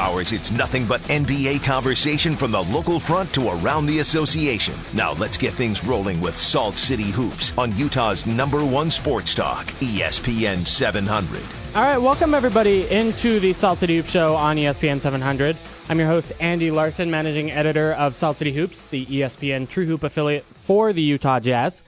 hours, it's nothing but NBA conversation from the local front to around the association. Now let's get things rolling with Salt City Hoops on Utah's number one sports talk, ESPN 700. All right, welcome everybody into the Salt City Hoops Show on ESPN 700. I'm your host, Andy Larsen, managing editor of Salt City Hoops, the ESPN True Hoop affiliate for the Utah Jazz.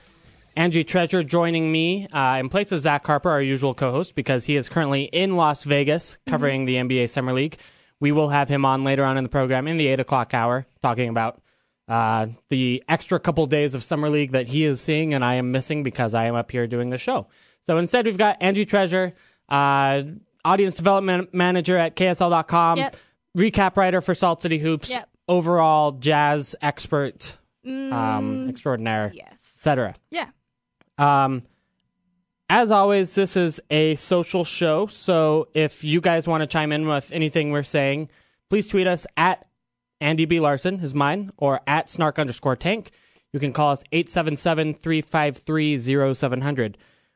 Angie Treasure joining me uh, in place of Zach Harper, our usual co-host, because he is currently in Las Vegas covering the NBA Summer League. We will have him on later on in the program in the eight o'clock hour, talking about uh, the extra couple days of Summer League that he is seeing and I am missing because I am up here doing the show. So instead, we've got Angie Treasure, uh, audience development manager at KSL.com, Yep. recap writer for Salt City Hoops, Yep. overall jazz expert um, extraordinaire, Yes. etc. Yeah. Um, as always, this is a social show, so if you guys want to chime in with anything we're saying, please tweet us at Andy B. Larsen is mine, or at snark underscore tank. You can call us 877-353-0700.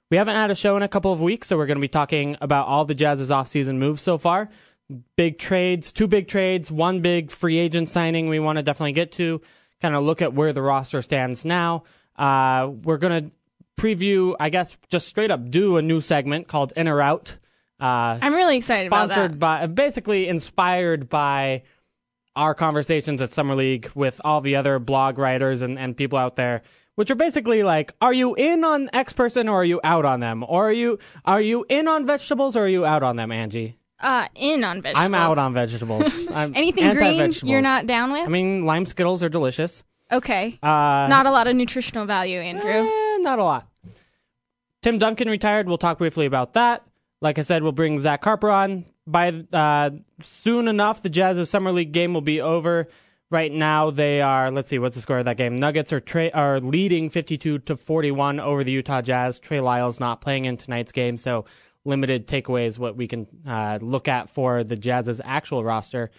We haven't had a show in a couple of weeks, so we're going to be talking about all the Jazz's offseason moves so far. Big trades, two big trades, one big free agent signing we want to definitely get to, kind of look at where the roster stands now. Uh, we're going to preview, I guess, just straight up do a new segment called In or Out. Uh, I'm really excited about sponsored that. by, basically inspired by our conversations at Summer League with all the other blog writers and, and people out there, which are basically like, are you in on X person or are you out on them? Or are you are you in on vegetables or are you out on them, Angie? Uh, in on vegetables. I'm out on vegetables. Anything green you're not down with? I mean, lime Skittles are delicious. okay. Uh, not a lot of nutritional value, Andrew. Eh, not a lot. Tim Duncan retired. We'll talk briefly about that. Like I said, we'll bring Zach Harper on. By uh, soon enough, the Jazz's summer league game will be over. Right now, they are. Let's see, what's the score of that game? Nuggets are tra- are leading fifty-two to forty-one over the Utah Jazz. Trey Lyles not playing in tonight's game, so limited takeaways. What we can uh, look at for the Jazz's actual roster.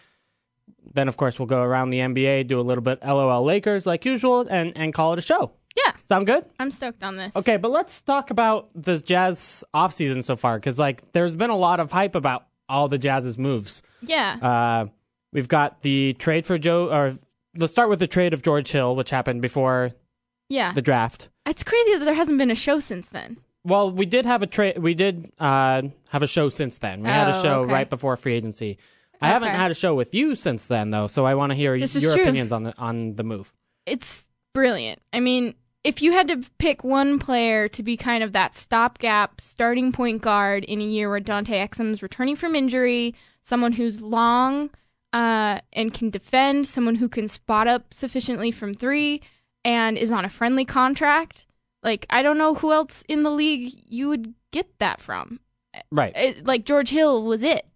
Then, of course, we'll go around the NBA, do a little bit LOL Lakers like usual, and and call it a show. Yeah. Sound good? I'm stoked on this. Okay, but let's talk about the Jazz offseason so far because like there's been a lot of hype about all the Jazz's moves. Yeah. Uh, we've got the trade for Joe, or let's start with the trade of George Hill, which happened before yeah. the draft. it's crazy that there hasn't been a show since then. Well, we did have a trade. We did uh, have a show since then. We had a Oh, show okay. right before free agency. I haven't had a show with you since then, though, so I want to hear your true. opinions on the on the move. It's brilliant. I mean, if you had to pick one player to be kind of that stopgap starting point guard in a year where Dante Exum's returning from injury, someone who's long uh, and can defend, someone who can spot up sufficiently from three, and is on a friendly contract, like I don't know who else in the league you would get that from. Right. It, like George Hill was it.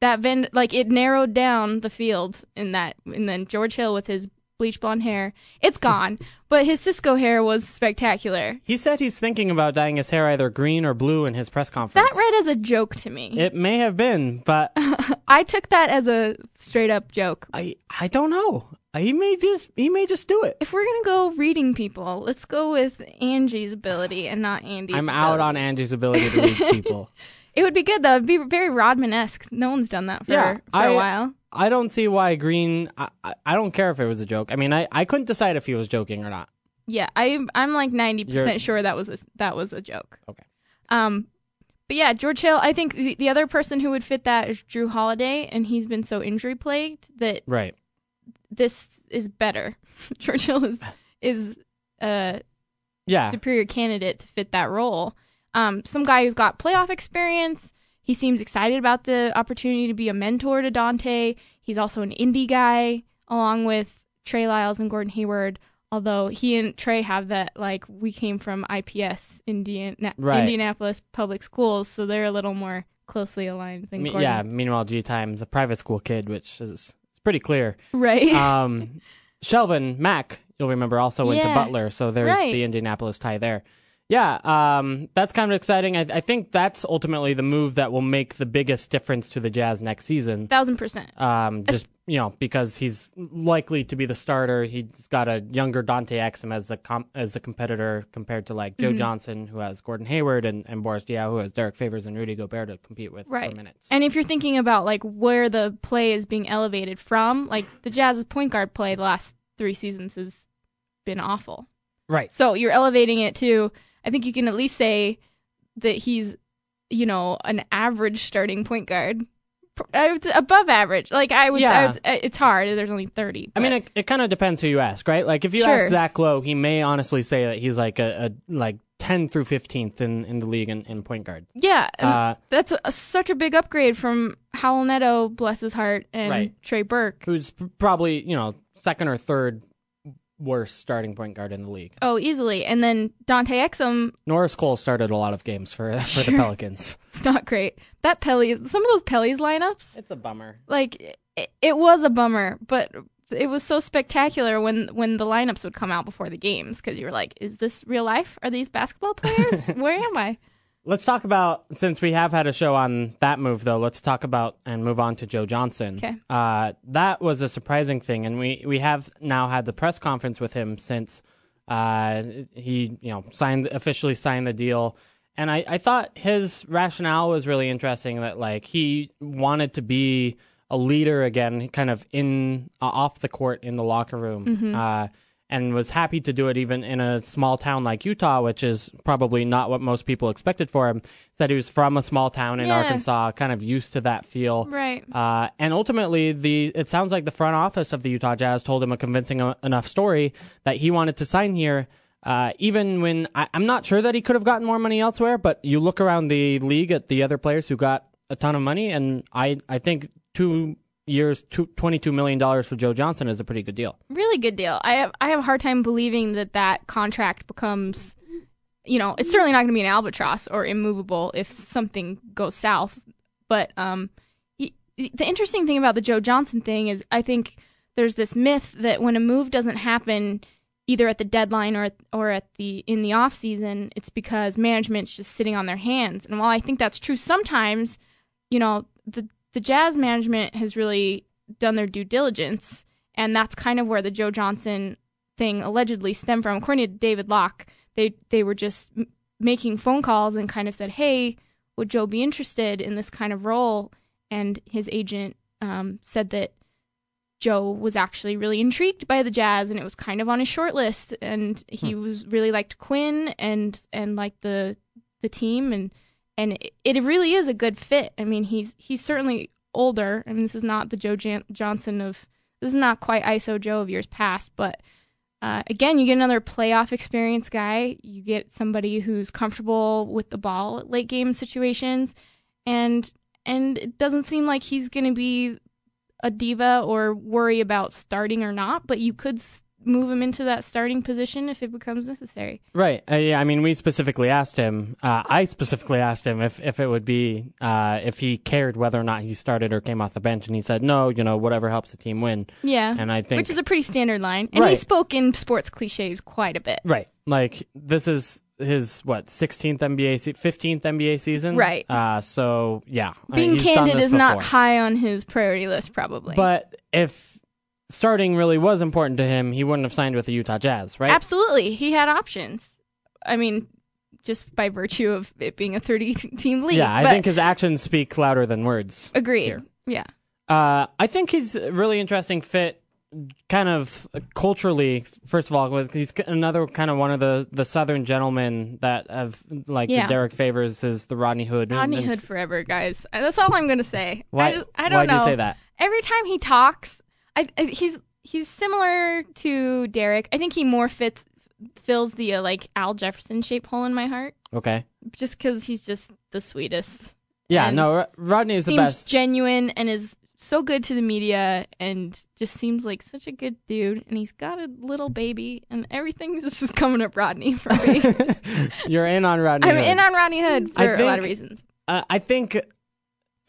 That Ven- like it narrowed down the field in that, and then George Hill with his bleach blonde hair, it's gone. but his Sisqo hair was spectacular. He said he's thinking about dyeing his hair either green or blue in his press conference. That read as a joke to me. It may have been, but I took that as a straight up joke. I I don't know. He may just he may just do it. If we're gonna go reading people, let's go with Angie's ability and not Andy's. I'm out on Angie's ability to read people. It would be good though. It'd be very Rodman esque. No one's done that for, Yeah, for I- a while. I don't see why Green. I, I, don't care if it was a joke. I mean, I, I couldn't decide if he was joking or not. Yeah, I I'm like ninety percent sure that was a, that was a joke. Okay. Um, but yeah, George Hill. I think the, the other person who would fit that is Jrue Holiday, and he's been so injury plagued that Right. this is better. George Hill is is a Yeah. superior candidate to fit that role. Um, some guy who's got playoff experience. He seems excited about the opportunity to be a mentor to Dante. He's also an indie guy, along with Trey Lyles and Gordon Hayward. Although he and Trey have that, like we came from IPS, Indiana, Right. Indianapolis Public Schools, so they're a little more closely aligned than Me- Gordon. yeah. Meanwhile, G Time's a private school kid, which is it's pretty clear. right. Um, Shelvin Mack, you'll remember, also went to Butler, so there's Right. the Indianapolis tie there. Yeah, um, that's kind of exciting. I, I think that's ultimately the move that will make the biggest difference to the Jazz next season. Thousand percent. Um, just you know, because he's likely to be the starter. He's got a younger Dante Exum as a com- as a competitor compared to like Mm-hmm. Joe Johnson, who has Gordon Hayward, and, and Boris Diaw, who has Derrick Favors and Rudy Gobert to compete with Right. for minutes. And if you're thinking about like where the play is being elevated from, like the Jazz's point guard play the last three seasons has been awful. right. So you're elevating it to, I think you can at least say that he's, you know, an average starting point guard. Pr- I would above average. Like I would, I would uh, it's hard. There's only 30. I mean, it, it kind of depends who you ask, right? Like if you Sure. ask Zach Lowe, he may honestly say that he's like a, a like 10 through 15th in, in the league in, in point guard. yeah, Uh, that's a, such a big upgrade from Raul Neto, bless his heart, and Right. Trey Burke. who's probably you know second or third worst starting point guard in the league. Oh, easily. And then Dante Exum, Norris Cole started a lot of games for for the Pelicans. it's not great. That Pelly, some of those Pelly's lineups, It's a bummer. like it, it was a bummer, but it was so spectacular when when the lineups would come out before the games because you were like, "Is this real life? Are these basketball players? Where am I?" Let's talk about since we have had a show on that move though. Let's talk about and move on to Joe Johnson. Okay. Uh, that was a surprising thing, and we we have now had the press conference with him since uh, he you know signed officially signed the deal. And I, I thought his rationale was really interesting. That like he wanted to be a leader again, kind of in uh, off the court in the locker room. Uh, and was happy to do it even in a small town like Utah, which is probably not what most people expected for him. Said he was from a small town in Yeah. Arkansas, kind of used to that feel. Right. Uh, and ultimately, the it sounds like the front office of the Utah Jazz told him a convincing enough story that he wanted to sign here. Uh, even when I, I'm not sure that he could have gotten more money elsewhere, but you look around the league at the other players who got a ton of money, and I I think two years, two, $22 million for Joe Johnson is a pretty good deal. Really good deal. I have I have a hard time believing that that contract becomes, you know, it's certainly not going to be an albatross or immovable if something goes south. But um, y- the interesting thing about the Joe Johnson thing is I think there's this myth that when a move doesn't happen either at the deadline or or at the in the off season, it's because management's just sitting on their hands. And while I think that's true sometimes, you know, the the Jazz management has really done their due diligence, and that's kind of where the Joe Johnson thing allegedly stemmed from. According to David Locke, they they were just m- making phone calls and kind of said, "Hey, would Joe be interested in this kind of role?" And his agent um, said that Joe was actually really intrigued by the Jazz, and it was kind of on his short list. And he was really liked Quinn and and liked the the team, and and it, it really is a good fit. I mean, he's he's certainly older. I mean, this is not the Joe Jan- Johnson of this is not quite ISO Joe of years past, but uh, again, you get another playoff experience guy. You get somebody who's comfortable with the ball late game situations, and and it doesn't seem like he's going to be a diva or worry about starting or not. But you could move him into that starting position if it becomes necessary. Right. Uh, yeah. I mean, we specifically asked him. Uh, I specifically asked him if, if it would be uh, if he cared whether or not he started or came off the bench, and he said no. You know, whatever helps the team win. Yeah, And I think which is a pretty standard line. And he spoke in sports cliches quite a bit. right. Like this is his what 16th NBA, se- 15th NBA season. Right. Uh, so yeah, I mean, Being candid is not high on his priority list, probably. But if starting really was important to him, he wouldn't have signed with the Utah Jazz, right? Absolutely, he had options. I mean, just by virtue of it being a 30 team league. Yeah, I think his actions speak louder than words. agreed. here. Yeah. Uh, I think he's a really interesting fit, kind of culturally. First of all, with he's another kind of one of the, the Southern gentlemen that have like Yeah. the Derrick Favors is the Rodney Hood. and- Rodney and Hood forever, guys. That's all I'm going to say. Why? I, just, I don't why know. do you say that? Every time he talks, I, I he's he's similar to Derrick. I think he more fits fills the uh, like Al Jefferson shaped hole in my heart, Okay. just because he's just the sweetest. Yeah. And no. Ro- Rodney is the best. genuine and is so good to the media and just seems like such a good dude and he's got a little baby and everything's just coming up Rodney for me. You're in on Rodney. I'm Hood. in on Rodney Hood for a lot of reasons. uh, I think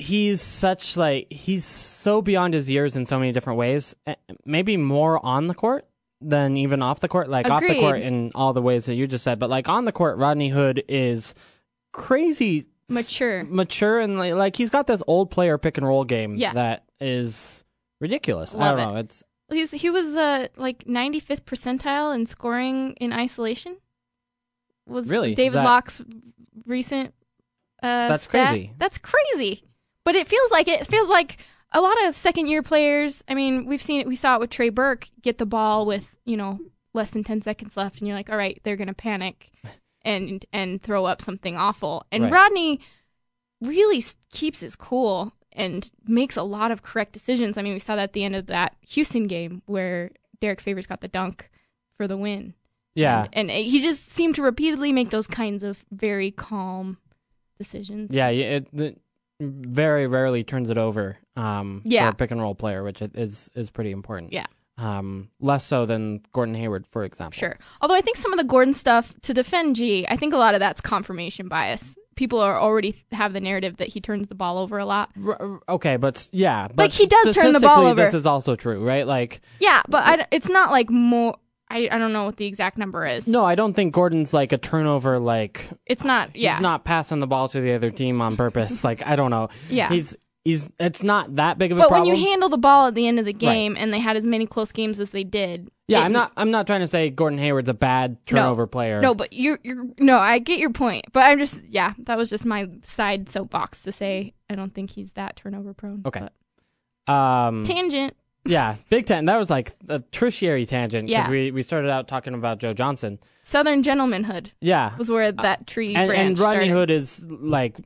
he's such like he's so beyond his years in so many different ways. Uh, Maybe more on the court than even off the court. Like off the court in all the ways that you just said, but like on the court, Rodney Hood is crazy s- Mature. mature, and like, like he's got this old player pick and roll game Yeah. that is ridiculous. I don't it. know. It's He's he was uh like 95th percentile in scoring in isolation. Was Really? David that- Locke's recent uh That's stat. crazy. That's crazy. But it feels like it feels like a lot of second year players, I mean, we've seen it we saw it with Trey Burke get the ball with, you know, less than 10 seconds left and you're like, "All right, they're going to panic and and throw up something awful." And Right. Rodney really keeps his cool and makes a lot of correct decisions. I mean, we saw that at the end of that Houston game where Derrick Favors got the dunk for the win. yeah, And, and he just seemed to repeatedly make those kinds of very calm decisions. yeah. It, it very rarely turns it over. Um, Yeah. for a pick and roll player, which is is pretty important. Yeah. Um, less so than Gordon Hayward, for example. Sure. Although I think some of the Gordon stuff to defend G, I think a lot of that's confirmation bias. People are already have the narrative that he turns the ball over a lot. R- okay, but yeah, but Like, he does turn the ball over. This is also true, right? Like, Yeah, but I, it's not like more. I, I don't know what the exact number is. no, I don't think Gordon's like a turnover. Like, it's not. Yeah, he's not passing the ball to the other team on purpose. like, I don't know. Yeah. he's he's. It's not that big of a But problem. when you handle the ball at the end of the game, and they had as many close games as they did. yeah, it- I'm not. I'm not trying to say Gordon Hayward's a bad turnover player. No, but you're you're no. I get your point, but I'm just yeah. That was just my side soapbox to say I don't think he's that turnover prone. Okay. But- Um. tangent. Yeah, Big Ten. That was like a tertiary tangent because Yeah. we we started out talking about Joe Johnson. Southern gentlemanhood Yeah, was where that tree and, branch and Rodney started. Hood is like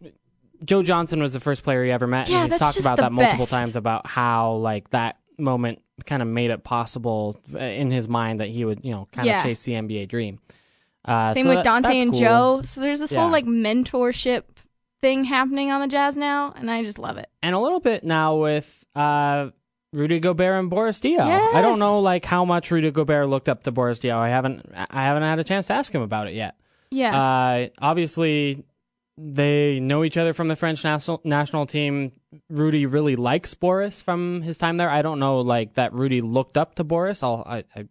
Joe Johnson was the first player he ever met, Yeah, and he's that's talked just about the that multiple best. times about how like that moment kind of made it possible uh, in his mind that he would you know kind of Yeah. chase the NBA dream. Uh, Same so with that- Dante that's and cool. Joe. So there's this Yeah. whole like mentorship thing happening on the Jazz now, and I just love it. and a little bit now with uh, Rudy Gobert and Boris Diaw. I don't know like how much Rudy Gobert looked up to Boris Diaw. I haven't I haven't had a chance to ask him about it yet. Yeah, Uh, obviously, they know each other from the French national national team. Rudy really likes Boris from his time there. I don't know like that. Rudy looked up to Boris. I'll I, I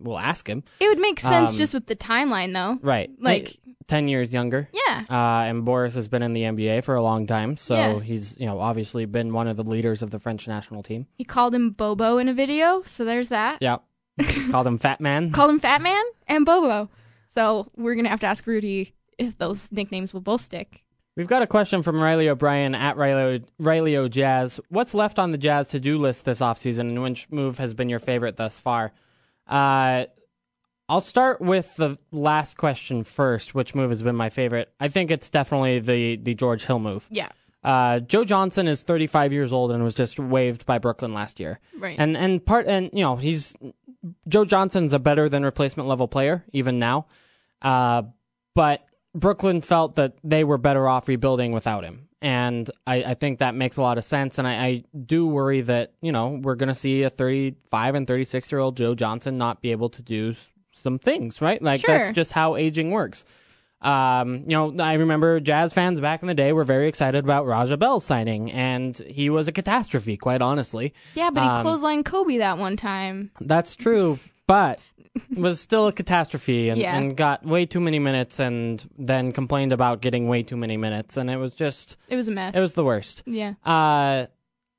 will ask him. it would make sense um, just with the timeline, though. Right, Like- ten years younger. Yeah, Uh, and Boris has been in the NBA for a long time, so Yeah. he's you know obviously been one of the leaders of the French national team. he called him Bobo in a video, so there's that. Yeah, called him Fat Man. Called him Fat Man and Bobo. So we're gonna have to ask Rudy if those nicknames will both stick. We've got a question from Riley O'Brien at Riley, Riley O Jazz. What's left on the Jazz to do list this offseason, and which move has been your favorite thus far? Uh, I'll start with the last question first. Which move has been my favorite? I think it's definitely the, the George Hill move. Yeah, Uh, Joe Johnson is 35 years old and was just waived by Brooklyn last year. right. And and part and you know he's Joe Johnson's a better than replacement level player even now, uh, but Brooklyn felt that they were better off rebuilding without him, and I, I think that makes a lot of sense. And I, I do worry that you know we're going to see a 35 and 36 year old Joe Johnson not be able to do s- some things right. Like that's just how aging works. Um, you know, I remember Jazz fans back in the day were very excited about Raja Bell's signing, and he was a catastrophe, quite honestly. yeah, but he um, clotheslined Kobe that one time. That's true, but was still a catastrophe and, Yeah. and got way too many minutes and then complained about getting way too many minutes and it was just It was a mess. it was the worst. yeah, Uh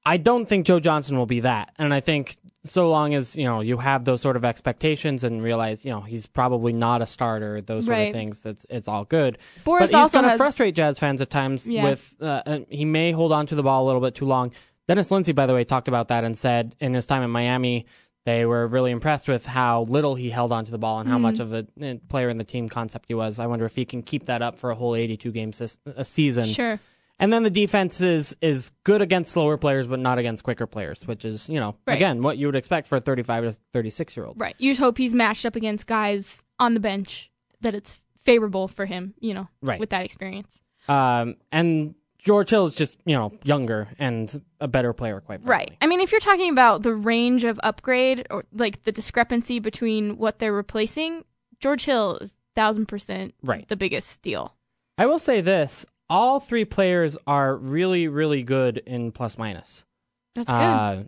I don't think Joe Johnson will be that. And I think so long as, you know, you have those sort of expectations and realize, you know, he's probably not a starter, those sort of things, it's it's all good. Boris but he's also going to has frustrate Jazz fans at times Yeah. with uh, uh, he may hold on to the ball a little bit too long. Dennis Lindsey, by the way, talked about that and said in his time in Miami, they were really impressed with how little he held onto the ball and how Mm-hmm. much of a uh, player in the team concept he was. I wonder if he can keep that up for a whole 82 game sis- a season. sure. And then the defense is is good against slower players, but not against quicker players, which is you know Right. again what you would expect for a 35 to 36 year old. Right. You just hope he's matched up against guys on the bench that it's favorable for him, you know, Right. with that experience. Um, and George Hill is just you know younger and a better player, quite frankly. Right. I mean, if you're talking about the range of upgrade or like the discrepancy between what they're replacing, George Hill is thousand percent Right. the biggest steal. I will say this: all three players are really, really good in plus minus. That's good. Uh,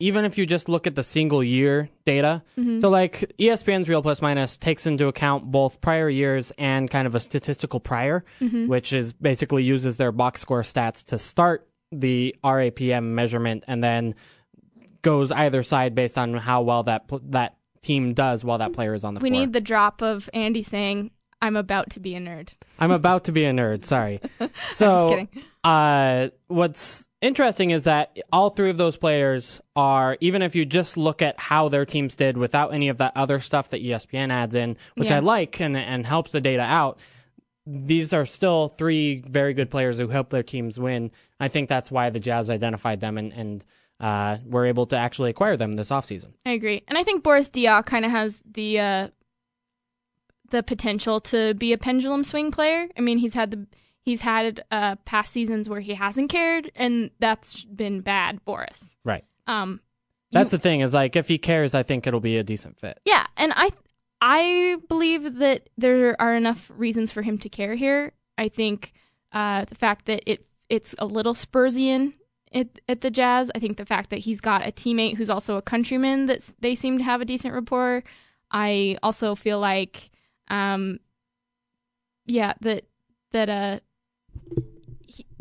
even if you just look at the single year data, mm-hmm. so like ESPN's Real Plus Minus takes into account both prior years and kind of a statistical prior, mm-hmm. which is basically uses their box score stats to start the RAPM measurement and then goes either side based on how well that that team does while that player is on the We floor. We need the drop of Andy saying, "I'm about to be a nerd." I'm about to be a nerd. Sorry. So, kidding. Uh, what's interesting is that all three of those players are, even if you just look at how their teams did without any of that other stuff that ESPN adds in, which Yeah. I like and and helps the data out. These are still three very good players who help their teams win. I think that's why the Jazz identified them and and uh, were able to actually acquire them this offseason. I agree, and I think Boris Diaw kind of has the uh, the potential to be a pendulum swing player. I mean, he's had the he's had uh, past seasons where he hasn't cared, and that's been bad. Boris, Right. um, That's the thing is like if he cares, I think it'll be a decent fit. yeah, and I I believe that there are enough reasons for him to care here. I think uh, the fact that it it's a little Spursian at, at the Jazz. I think the fact that he's got a teammate who's also a countryman that they seem to have a decent rapport. I also feel like, um, yeah, that that uh.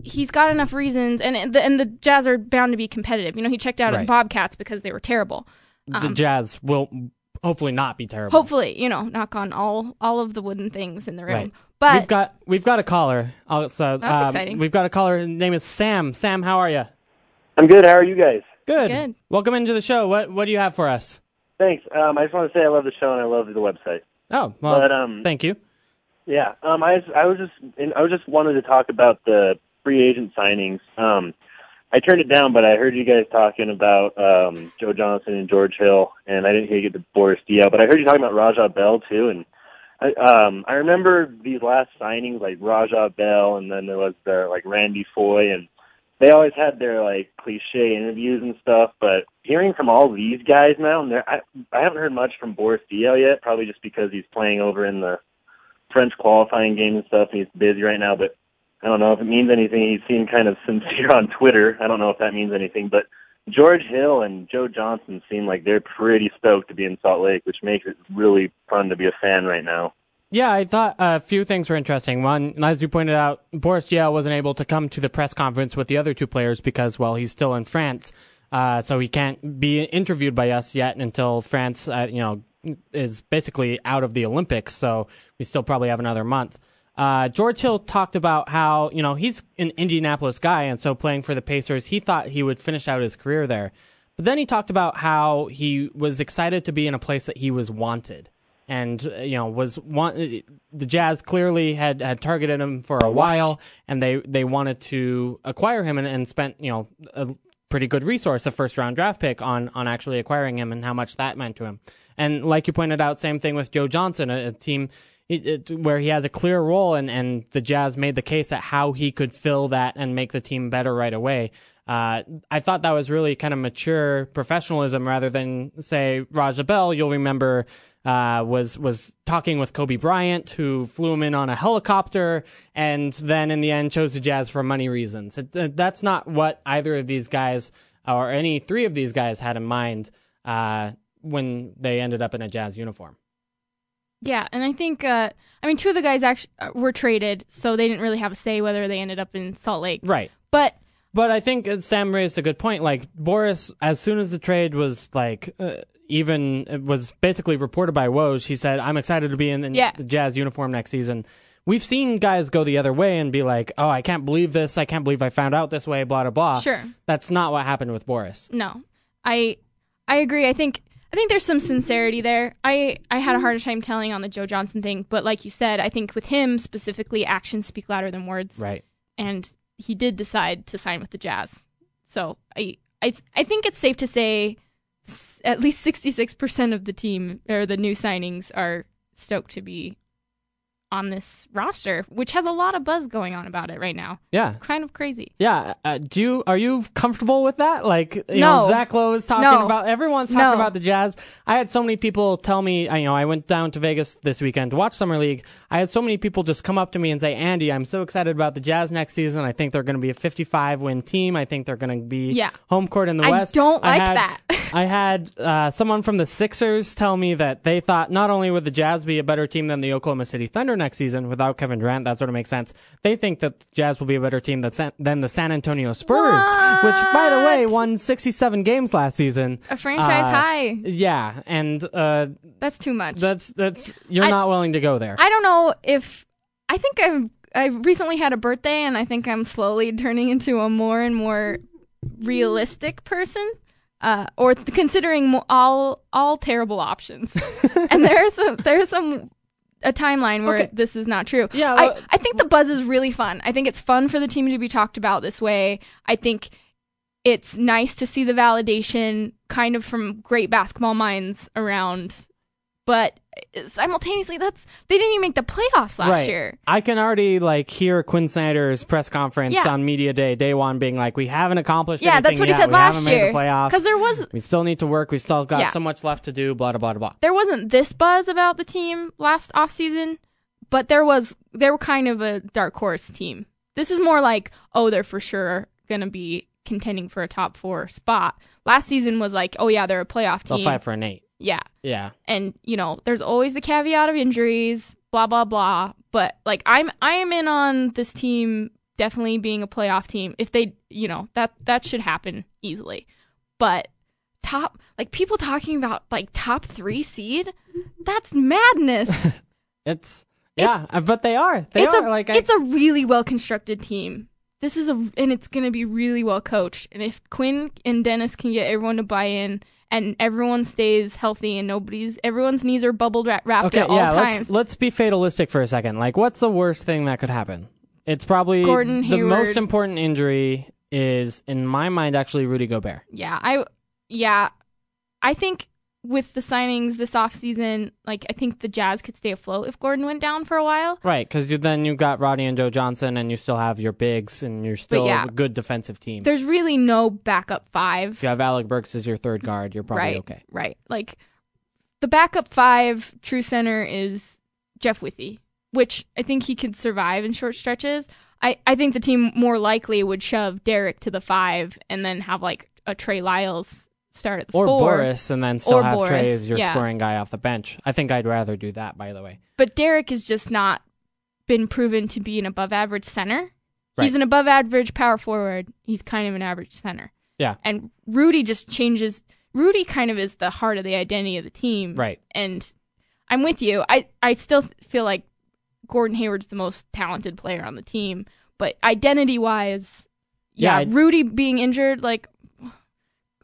He- He's got enough reasons, and and the, and the Jazz are bound to be competitive. You know, he checked out Right. the Bobcats because they were terrible. the Um, Jazz will hopefully not be terrible. hopefully, you know, knock on all all of the wooden things in the room. Right. But we've got we've got a caller. Oh, so That's um, exciting. We've got a caller. His name is Sam. Sam, how are you? I'm good. How are you guys? Good. Good. Welcome into the show. What what do you have for us? Thanks. Um, I just want to say I love the show and I love the website. Oh, well, But, um, thank you. Yeah. Um, I I was just I was just wanted to talk about the free agent signings. Um, I turned it down, but I heard you guys talking about um, Joe Johnson and George Hill, and I didn't hear you get the Boris Diaw, but I heard you talking about Raja Bell too. And I, um, I remember these last signings, like Raja Bell, and then there was the like Randy Foye, and they always had their like cliche interviews and stuff. But hearing from all these guys now, and I I haven't heard much from Boris Diaw yet, probably just because he's playing over in the French qualifying game and stuff, and he's busy right now. But I don't know if it means anything. He seemed kind of sincere on Twitter. I don't know if that means anything, but George Hill and Joe Johnson seem like they're pretty stoked to be in Salt Lake, which makes it really fun to be a fan right now. Yeah, I thought a few things were interesting. One, as you pointed out, Boris Diaw wasn't able to come to the press conference with the other two players because, well, he's still in France, uh, so he can't be interviewed by us yet until France, uh, you know, is basically out of the Olympics. So we still probably have another month. Uh, George Hill talked about how you know he's an Indianapolis guy, and so playing for the Pacers, he thought he would finish out his career there. But then he talked about how he was excited to be in a place that he was wanted and uh, you know was want the Jazz clearly had had targeted him for a while, and they they wanted to acquire him and, and spent you know a pretty good resource, a first round draft pick on on actually acquiring him and how much that meant to him. And like you pointed out, same thing with Joe Johnson, a, a team. It, it, where he has a clear role, and, and the Jazz made the case at how he could fill that and make the team better right away. Uh, I thought that was really kind of mature professionalism rather than say Raja Bell. You'll remember uh, was was talking with Kobe Bryant, who flew him in on a helicopter, and then in the end chose the Jazz for money reasons. It, uh, that's not what either of these guys or any three of these guys had in mind uh, when they ended up in a Jazz uniform. Yeah, and I think uh, I mean two of the guys actually were traded, so they didn't really have a say whether they ended up in Salt Lake. Right. But But I think uh, Sam raised a good point. Like Boris, as soon as the trade was like uh, even it was basically reported by Woj, he said, "I'm excited to be in the, Yeah. the Jazz uniform next season." We've seen guys go the other way and be like, "Oh, I can't believe this! I can't believe I found out this way." Blah blah blah. Sure. that's not what happened with Boris. no, I I agree. I think I think there's some sincerity there. I I had a harder time telling on the Joe Johnson thing, but like you said, I think with him specifically, actions speak louder than words. Right. and he did decide to sign with the Jazz. So I I I think it's safe to say s- at least 66% of the team or the new signings are stoked to be on this roster, which has a lot of buzz going on about it right now. Yeah. Kind of crazy. Yeah. Uh, do you are you comfortable with that? Like, you No. know, Zach Lowe is talking No. about everyone's talking No. about the Jazz. I had so many people tell me, I- you know, I went down to Vegas this weekend to watch Summer League. I had so many people just come up to me and say, "Andy, I'm so excited about the Jazz next season. I think they're going to be a 55 win team. I think they're going to be Yeah. home court in the I West." don't like had, that. I had uh, someone from the Sixers tell me that they thought not only would the Jazz be a better team than the Oklahoma City Thunder next season without Kevin Durant, that sort of makes sense. They think that the Jazz will be a better team than, than the San Antonio Spurs, which, by the way, won 67 games last season. A franchise Uh, high. Yeah, and uh, That's too much. that's that's you're I- not willing to go there. I don't know if I think I've I recently had a birthday and I think I'm slowly turning into a more and more realistic person. Uh, or th- considering all all terrible options, and there's some there's some a timeline where Okay. this is not true. Yeah, I, I think the buzz is really fun. I think it's fun for the team to be talked about this way. I think it's nice to see the validation kind of from great basketball minds around, but uh, simultaneously, that's they didn't even make the playoffs last right. year. I can already like hear Quinn Snyder's press conference Yeah. on media day, day one, being like, "We haven't accomplished Yeah, that's what he yet. said we last haven't year. made the Because there was We still need to work. We still got Yeah. so much left to do. Blah blah blah blah. there wasn't this buzz about the team last offseason, but there was they were kind of a dark horse team. This is more like, oh, they're for sure gonna be contending for a top four spot. Last season was like, oh yeah, they're a playoff team. They'll fight for an eight. Yeah. Yeah. and you know there's always the caveat of injuries blah blah blah but like i'm i am in on this team definitely being a playoff team if they you know that that should happen easily but top like people talking about like top three seed that's madness It's yeah, uh, but they are. They it's are a like I, it's a really well constructed team this is a and it's gonna be really well coached and if quinn and dennis can get everyone to buy in and everyone stays healthy and nobody's everyone's knees are bubbled wrapped okay. at all Yeah, times let's let's be fatalistic for a second. Like, what's the worst thing that could happen? It's probably Gordon the Hayward. most important injury is in my mind actually Rudy Gobert. Yeah, I yeah, I think with the signings this offseason, like I think the Jazz could stay afloat if Gordon went down for a while. Right, because you, then you've got Roddy and Joe Johnson, and you still have your bigs, and you're still yeah. a good defensive team. There's really no backup five. if you have Alec Burks as your third guard, you're probably right, okay. right. Like the backup five true center is Jeff Withey, which I think he could survive in short stretches. I, I think the team more likely would shove Derrick to the five and then have like a Trey Lyles start at the Or four. Boris, and then still Or have Trey Boris, as your yeah. scoring guy off the bench. I think I'd rather do that, by the way. But Derrick has just not been proven to be an above average center. Right. He's an above average power forward. He's kind of an average center. Yeah. And Rudy just changes. Rudy kind of is the heart of the identity of the team. Right. And I'm with you. I, I still feel like Gordon Hayward's the most talented player on the team. But identity wise, Yeah, yeah, Rudy being injured, like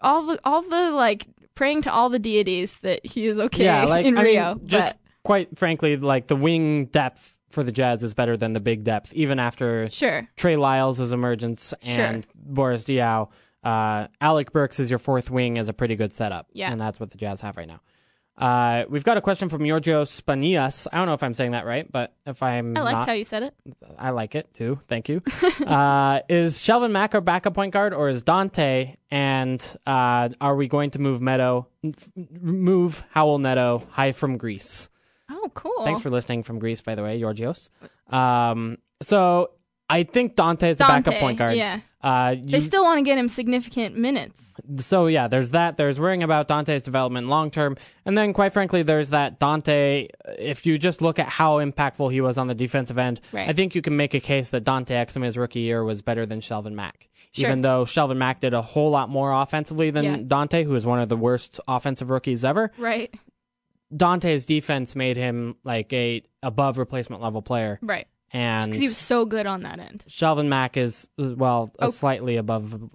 all the all the like praying to all the deities that he is okay yeah, like in I Rio. mean, just quite frankly, like the wing depth for the Jazz is better than the big depth, even after sure. Trey Lyles' emergence and Boris Diaw. Uh, Alec Burks is your fourth wing is a pretty good setup. Yeah. And that's what the Jazz have right now. Uh, we've got a question from Giorgio Spanias. I don't know if I'm saying that right, but if I'm I liked not, how you said it. I like it too. Thank you. uh, is Shelvin Mack our backup point guard or is Dante? And uh, are we going to move Meadow, move Raul Neto high from Greece? Oh, cool. Thanks for listening from Greece, by the way, Georgios. Um, so I think Dante is a backup point guard. yeah. Uh, They still want to get him significant minutes. so yeah, there's that. There's worrying about Dante's development long term, and then quite frankly, there's that Dante. If you just look at how impactful he was on the defensive end, Right. I think you can make a case that Dante Exum his rookie year was better than Shelvin Mack. Sure. Even though Shelvin Mack did a whole lot more offensively than Yeah. Dante, who is one of the worst offensive rookies ever. Right. Dante's defense made him like a above replacement level player, Right. And Because he was so good on that end. Shelvin Mack is well a Oh. slightly above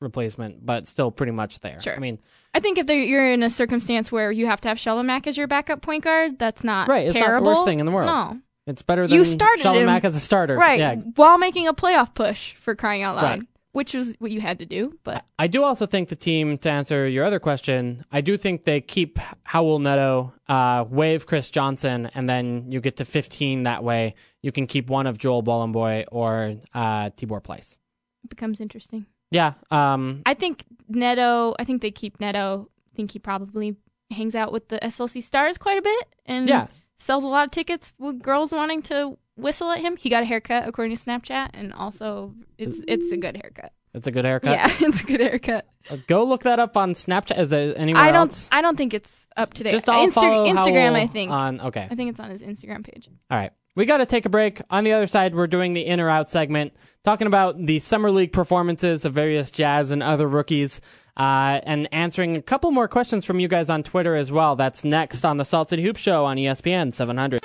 replacement, but still pretty much there. Sure. I mean, I think if you're in a circumstance where you have to have Shelvin Mack as your backup point guard, that's not Right, it's not the worst thing in the world. No. it's better than You started Shelvin him- Mack as a starter. Right. Yeah. While making a playoff push for crying out loud. Right. Which was what you had to do. But I do also think the team, to answer your other question, I do think they keep Raul Neto, uh, waive Chris Johnson, and then you get to 15 that way. You can keep one of Joel Bolomboy or uh, Tibor Pleiss. it becomes interesting. Yeah. Um, I think Neto. I think they keep Neto. I think he probably hangs out with the SLC stars quite a bit, and yeah. sells a lot of tickets with girls wanting to whistle at him. He got a haircut according to Snapchat, and also it's it's a good haircut. It's a good haircut. Yeah, it's a good haircut. Uh, Go look that up on Snapchat. Is there anywhere I don't. else? I don't think it's up to date. Just all Insta- follow Instagram. Raul I think. On okay. I think it's on his Instagram page. All right. We got to take a break. On the other side, we're doing the in or out segment, talking about the summer league performances of various Jazz and other rookies, uh, and answering a couple more questions from you guys on Twitter as well. That's next on the Salt City Hoop Show on ESPN 700.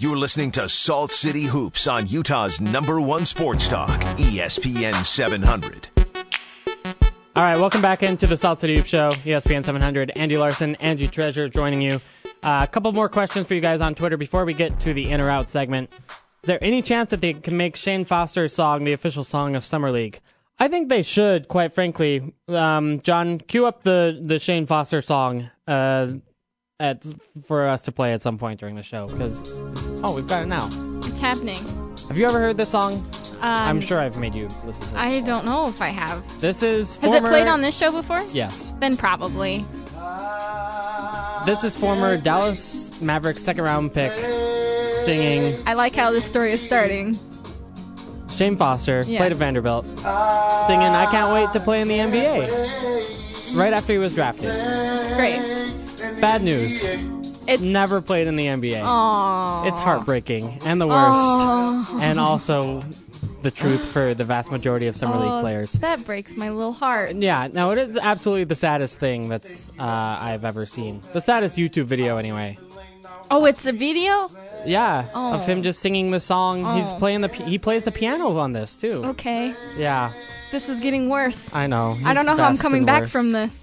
You're listening to Salt City Hoops on Utah's number one sports talk, ESPN 700. All right, welcome back into the Salt City Hoop Show, ESPN 700. Andy Larsen, Angie Treasure joining you. Uh, a couple more questions for you guys on Twitter before we get to the in or out segment. Is there any chance that they can make Shane Foster's song the official song of Summer League? I think they should, quite frankly. Um, John, cue up the, the Shane Foster song uh, at, for us to play at some point during the show. Because, oh, we've got it now. It's happening. Have you ever heard this song? Um, I'm sure I've made you listen to it. I don't know if I have. This is Has former, it played on this show before? Yes. Then probably. This is former Dallas Mavericks second round pick singing I like how this story is starting. Shane Foster, Yeah. played at Vanderbilt, singing I can't wait to play in the NBA. Right after he was drafted. Great. Bad news. It's Never played in the NBA. Aww. It's heartbreaking and the worst. Aw. And also the truth for the vast majority of summer Oh, league players. That breaks my little heart. Yeah, no, it is absolutely the saddest thing that's uh, I've ever seen. The saddest YouTube video, anyway. Oh, it's a video? Yeah, Oh. of him just singing the song. Oh. He's Oh. playing the he plays the piano on this too. Okay. Yeah, This is getting worse. I know. I don't know how I'm coming back worst. from this.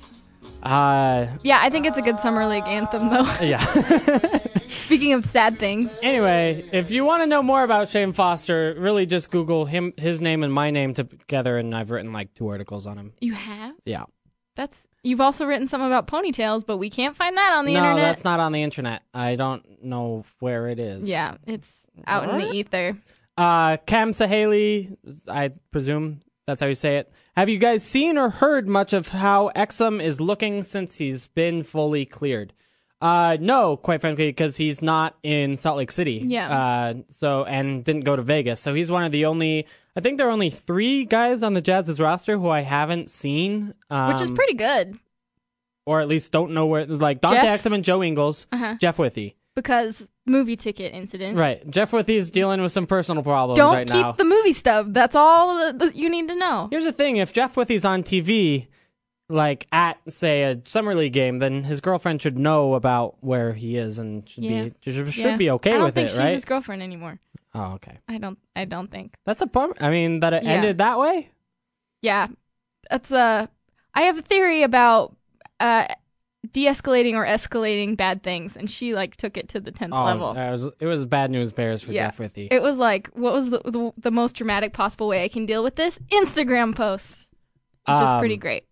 Uh, Yeah, I think it's a good summer league anthem though. yeah. Speaking of sad things. anyway, if you want to know more about Shane Foster, really just Google him, his name, and my name together, and I've written like two articles on him. You have? Yeah. That's you've also written some about ponytails, but we can't find that on the no, internet. No, that's not on the internet. I don't know where it is. Yeah, it's out in the ether. Uh, Cam Sahali, I presume that's how you say it. Have you guys seen or heard much of how Exum is looking since he's been fully cleared? Uh, no, quite frankly, because he's not in Salt Lake City. Yeah. Uh, so and didn't go to Vegas. So he's one of the only. I think there are only three guys on the Jazz's roster who I haven't seen, um, Which is pretty good or at least don't know where. Like Dante Jeff- Exum and Joe Ingles, Uh-huh. Jeff Withey. Because movie ticket incident. Right, Jeff Withey's dealing with some personal problems Don't right keep now. the movie stuff. That's all that you need to know. Here's the thing: if Jeff Withey's on TV, like at say a summer league game, then his girlfriend should know about where he is and should Yeah. be should, should Yeah. be okay I don't with think it, she's right? his girlfriend anymore. oh, okay. I don't. I don't think. That's a bummer. I mean, that it Yeah. ended that way. Yeah, that's a. I have a theory about uh, de-escalating or escalating bad things, and she like took it to the tenth Oh, level. that was, it was bad news bears for Yeah. Jeff Withey. It was like, what was the, the the most dramatic possible way I can deal with this? Instagram post, which is Um, pretty great,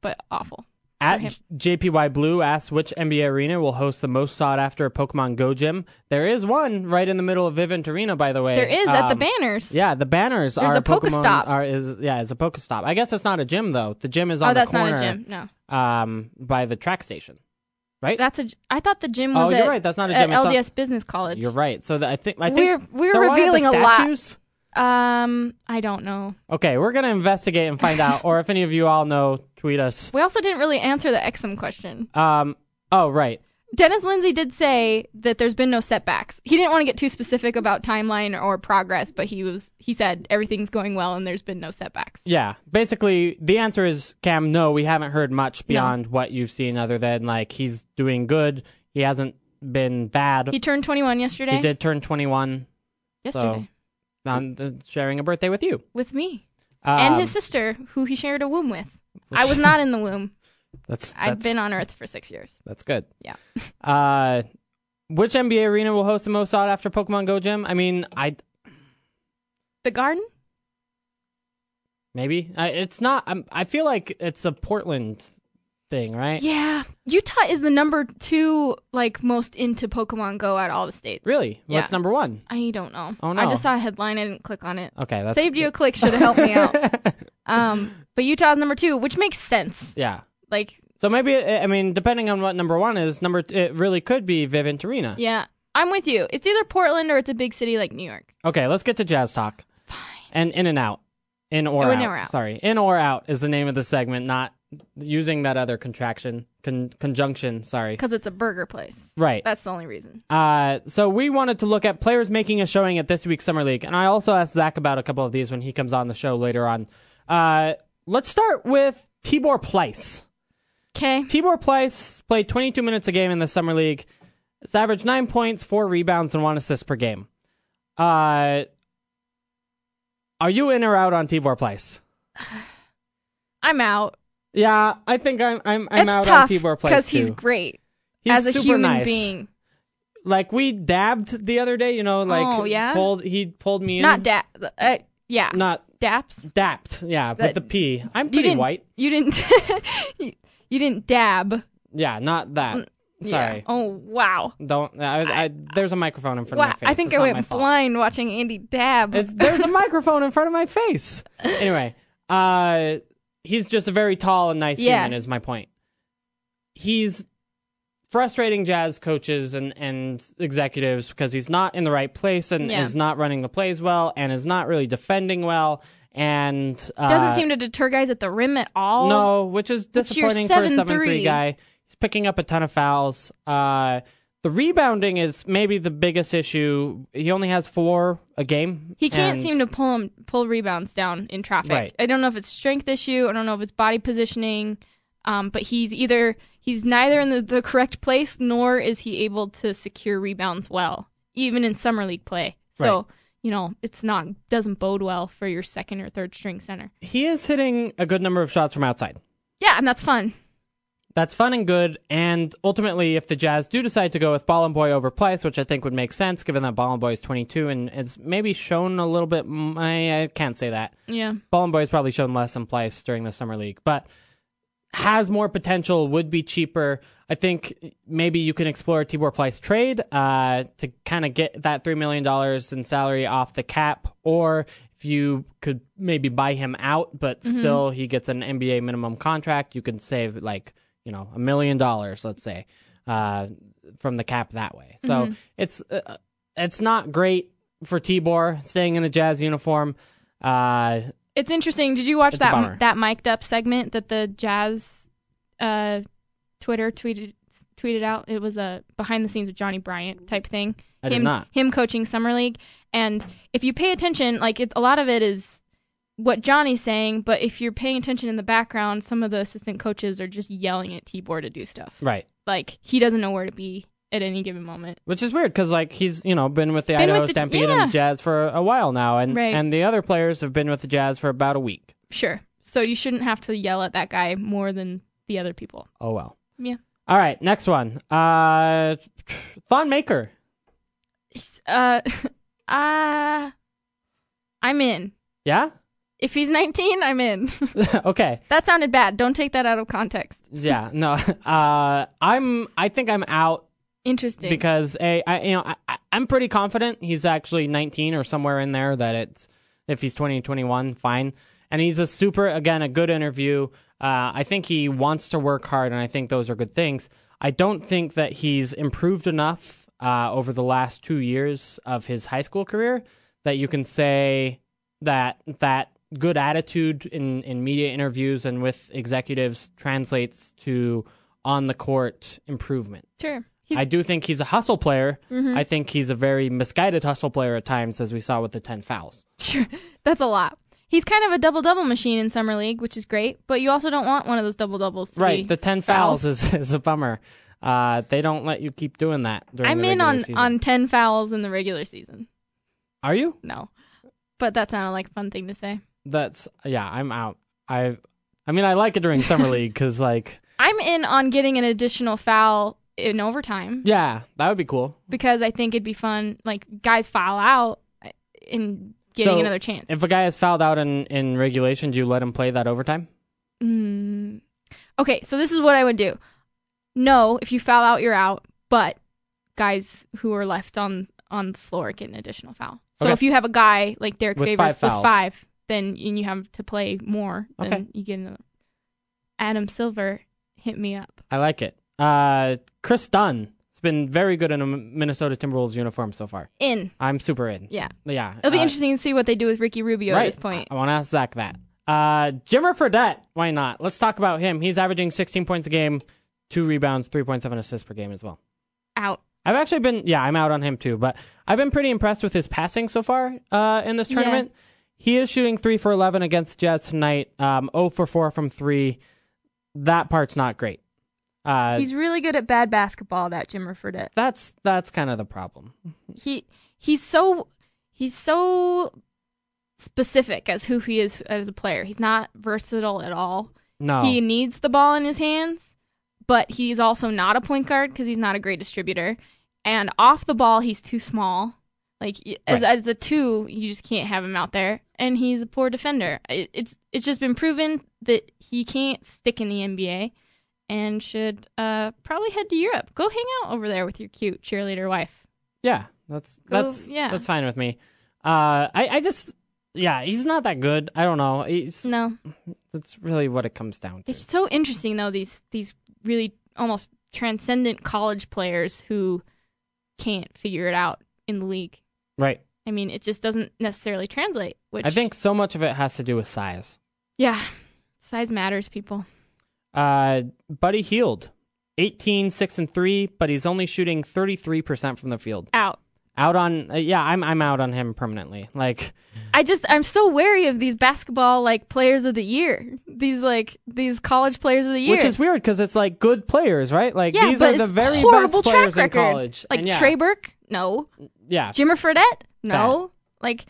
but awful. At. JPY Blue asks which NBA arena will host the most sought after Pokemon Go gym. There is one right in the middle of Vivint Arena, by the way. There is at the Um, banners. Yeah, the banners There's are a Pokestop. Are is yeah, it's a Pokestop. I guess it's not a gym though. The gym is on oh, that's the corner. not a gym. No, Um, by the track station, right? that's a. I thought the gym Oh, was you're at, right, that's not a gym, LDS Business College. You're right. So the, I think I think We're- we're is there one at the revealing a lot. statues? Um, I don't know. Okay, we're gonna investigate and find out. Or if any of you all know, tweet us. We also didn't really answer the Exum question. Um. Oh, right. Dennis Lindsey did say that there's been no setbacks. He didn't want to get too specific about timeline or progress, but he was he said everything's going well and there's been no setbacks. Yeah. Basically, the answer is Cam. No, we haven't heard much beyond what you've seen, other than like he's doing good. He hasn't been bad. He turned 21 yesterday. He did turn 21. yesterday On the, sharing a birthday with you with me um, and his sister, who he shared a womb with. I was not in the womb. That's, I've been on Earth for six years. That's good. Yeah. Uh, which NBA arena will host the most sought after Pokemon Go gym? I mean, I The Garden? maybe I, it's not. I'm, I feel like it's a Portland thing, right? Yeah. Utah is the number two like most into Pokemon Go out of all the states. Really? What's number one? I don't know. Oh, no! I just saw a headline. I didn't click on it. Okay, that's Saved you a click. Should have helped me out. Um, but Utah's number two, which makes sense. yeah. Like, So maybe I mean, depending on what number one is, number it really could be Vivint Arena. yeah, I'm with you. It's either Portland or it's a big city like New York. Okay, let's get to jazz talk. Fine. And in and out, in or Oh, out. in or out. Sorry, in or out is the name of the segment, not using that other contraction con- conjunction. Sorry. Because it's a burger place. Right. That's the only reason. Uh, so we wanted to look at players making a showing at this week's summer league, and I also asked Zach about a couple of these when he comes on the show later on. Uh, let's start with Tibor Pleiss. Okay. Tibor Pleiss played 22 minutes a game in the summer league. It's averaged nine points, four rebounds, and one assist per game. Uh, are you in or out on Tibor Pleiss? I'm out. Yeah, I think I'm. I'm. I'm it's out on Tibor Pleiss because he's great He's as a super human nice. being. Like we dabbed the other day, you know, like Oh, yeah? pulled he pulled me in. Not dap. Uh, yeah. not Daps. dapped. Yeah, with the P. I'm You pretty didn't. white. You didn't. you, didn't dab. Yeah, not that. Mm, Yeah. Sorry. Oh wow. Don't. I, I, there's a microphone in front of my face. I think It's I went blind watching Andy dab. It's there's a microphone in front of my face. Anyway, uh, he's just a very tall and nice Yeah. human. Is my point. He's frustrating jazz coaches and and executives because he's not in the right place and Yeah. is not running the plays well and is not really defending well and uh, Doesn't seem to deter guys at the rim at all. no, which is disappointing for a 7'3". seven three guy. He's picking up a ton of fouls. Uh, the rebounding is maybe the biggest issue. He only has four a game. He can't and- seem to pull him pull rebounds down in traffic. Right. I don't know if it's strength issue. I don't know if it's body positioning. Um, but he's either he's neither in the, the correct place nor is he able to secure rebounds well, even in summer league play. So Right. You know it's not doesn't bode well for your second or third string center. He is hitting a good number of shots from outside. Yeah, and that's fun. That's fun and good. And ultimately, if the Jazz do decide to go with Bolomboy over Pleiss, which I think would make sense given that Bolomboy is 22 and it's maybe shown a little bit, I, I can't say that. Yeah. Bolomboy has probably shown less than Pleiss during the summer league, but has more potential, would be cheaper. I think maybe you can explore Tibor Pleiss trade uh, to kind of get that $3 million in salary off the cap, or if you could maybe buy him out, but still he gets an NBA minimum contract, you can save like, you know, a million dollars, let's say, uh, from the cap that way. So it's, uh, it's not great for Tibor staying in a Jazz uniform. Uh, It's interesting. Did you watch It's that that mic'd up segment that the Jazz uh, Twitter tweeted tweeted out? It was a behind the scenes of Johnny Bryant type thing. I did him, not. Him coaching summer league, and if you pay attention, like it, a lot of it is what Johnny's saying, but if you're paying attention in the background, some of the assistant coaches are just yelling at Tibor to do stuff. Right. Like he doesn't know where to be at any given moment. Which is weird because like he's you know been with the Been Idaho with the- Stampede yeah. and the Jazz for a while now, and Right. and the other players have been with the Jazz for about a week. Sure. So you shouldn't have to yell at that guy more than the other people. Oh well. Yeah. All right, next one. Uh, Thon Maker. Uh, uh, I'm in. Yeah. If he's 19, I'm in. okay. that sounded bad. Don't take that out of context. Yeah. No. Uh, I'm. I think I'm out Interesting. because a I you know I, I'm pretty confident he's actually 19 or somewhere in there that it's if he's 20 21 fine and he's a super again a good interview uh, I think he wants to work hard and I think those are good things I don't think that he's improved enough uh, over the last two years of his high school career that you can say that that good attitude in, in media interviews and with executives translates to on the court improvement sure. He's, I do think he's a hustle player. I think he's a very misguided hustle player at times, as we saw with the 10 fouls. sure. That's a lot. He's kind of a double double machine in summer league, which is great. But you also don't want one of those double doubles. Right. The 10 fouls, is, is a bummer. Uh, they don't let you keep doing that during I'm the in on season. on 10 fouls in the regular season. Are you? No, but that sounded like a fun thing to say. That's, yeah, I'm out. I I mean, I like it during Summer League because, like, I'm in on getting an additional foul in overtime Yeah, that would be cool. because I think it'd be fun. Like guys foul out and getting So, another chance. If a guy has fouled out in, in regulation, do you let him play that overtime? Mm. Okay, so this is what I would do. No, if you foul out, you're out. But guys who are left on on the floor get an additional foul. So Okay. if you have a guy like Derrick With Favors five with five, then and you have to play more. Then Okay. you get another. Adam Silver, hit me up. I like it. Uh, Kris Dunn It's been very good in a Minnesota Timberwolves uniform so far. In I'm super in. yeah, Yeah. it'll be uh, interesting to see what they do with Ricky Rubio right. at this point. I want to ask Zach that. Uh, Jimmer Fredette, why not? Let's talk about him. He's averaging 16 points a game, two rebounds, 3.7 assists per game as well. Out. I've actually been, yeah, I'm out on him too, but I've been pretty impressed with his passing so far uh, in this Yeah. tournament. He is shooting three for 11 against the Jazz tonight, um, 0 for 4 from three. That part's not great. Uh, He's really good at bad basketball. That Jimmer Fredette. that's that's kind of the problem. he he's so he's so specific as who he is as a player. He's not versatile at all. No, He needs the ball in his hands, but he's also not a point guard because he's not a great distributor. And off the ball, he's too small. Like as Right. as a two, you just can't have him out there. And he's a poor defender. It, it's it's just been proven that he can't stick in the NBA, and should uh probably head to Europe. Go hang out over there with your cute cheerleader wife. yeah, that's Go- that's yeah. that's fine with me. Uh, I I just yeah, he's not that good. I don't know. He's No, that's really what it comes down to. It's so interesting though these these really almost transcendent college players who can't figure it out in the league. Right. I mean, it just doesn't necessarily translate. Which I think so much of it has to do with size. yeah, size matters, people. Uh, Buddy Hield, 18, 6, and 3, but he's only shooting 33% from the field. Out. Out on, uh, yeah, I'm, I'm out on him permanently. Like, I just I'm so wary of these basketball like players of the year. These like these college players of the year. which is weird because it's like good players, right? Like, yeah, these are the very horrible best players track in college. Like And yeah, Trey Burke, no. yeah, Jimmer Fredette, no. Like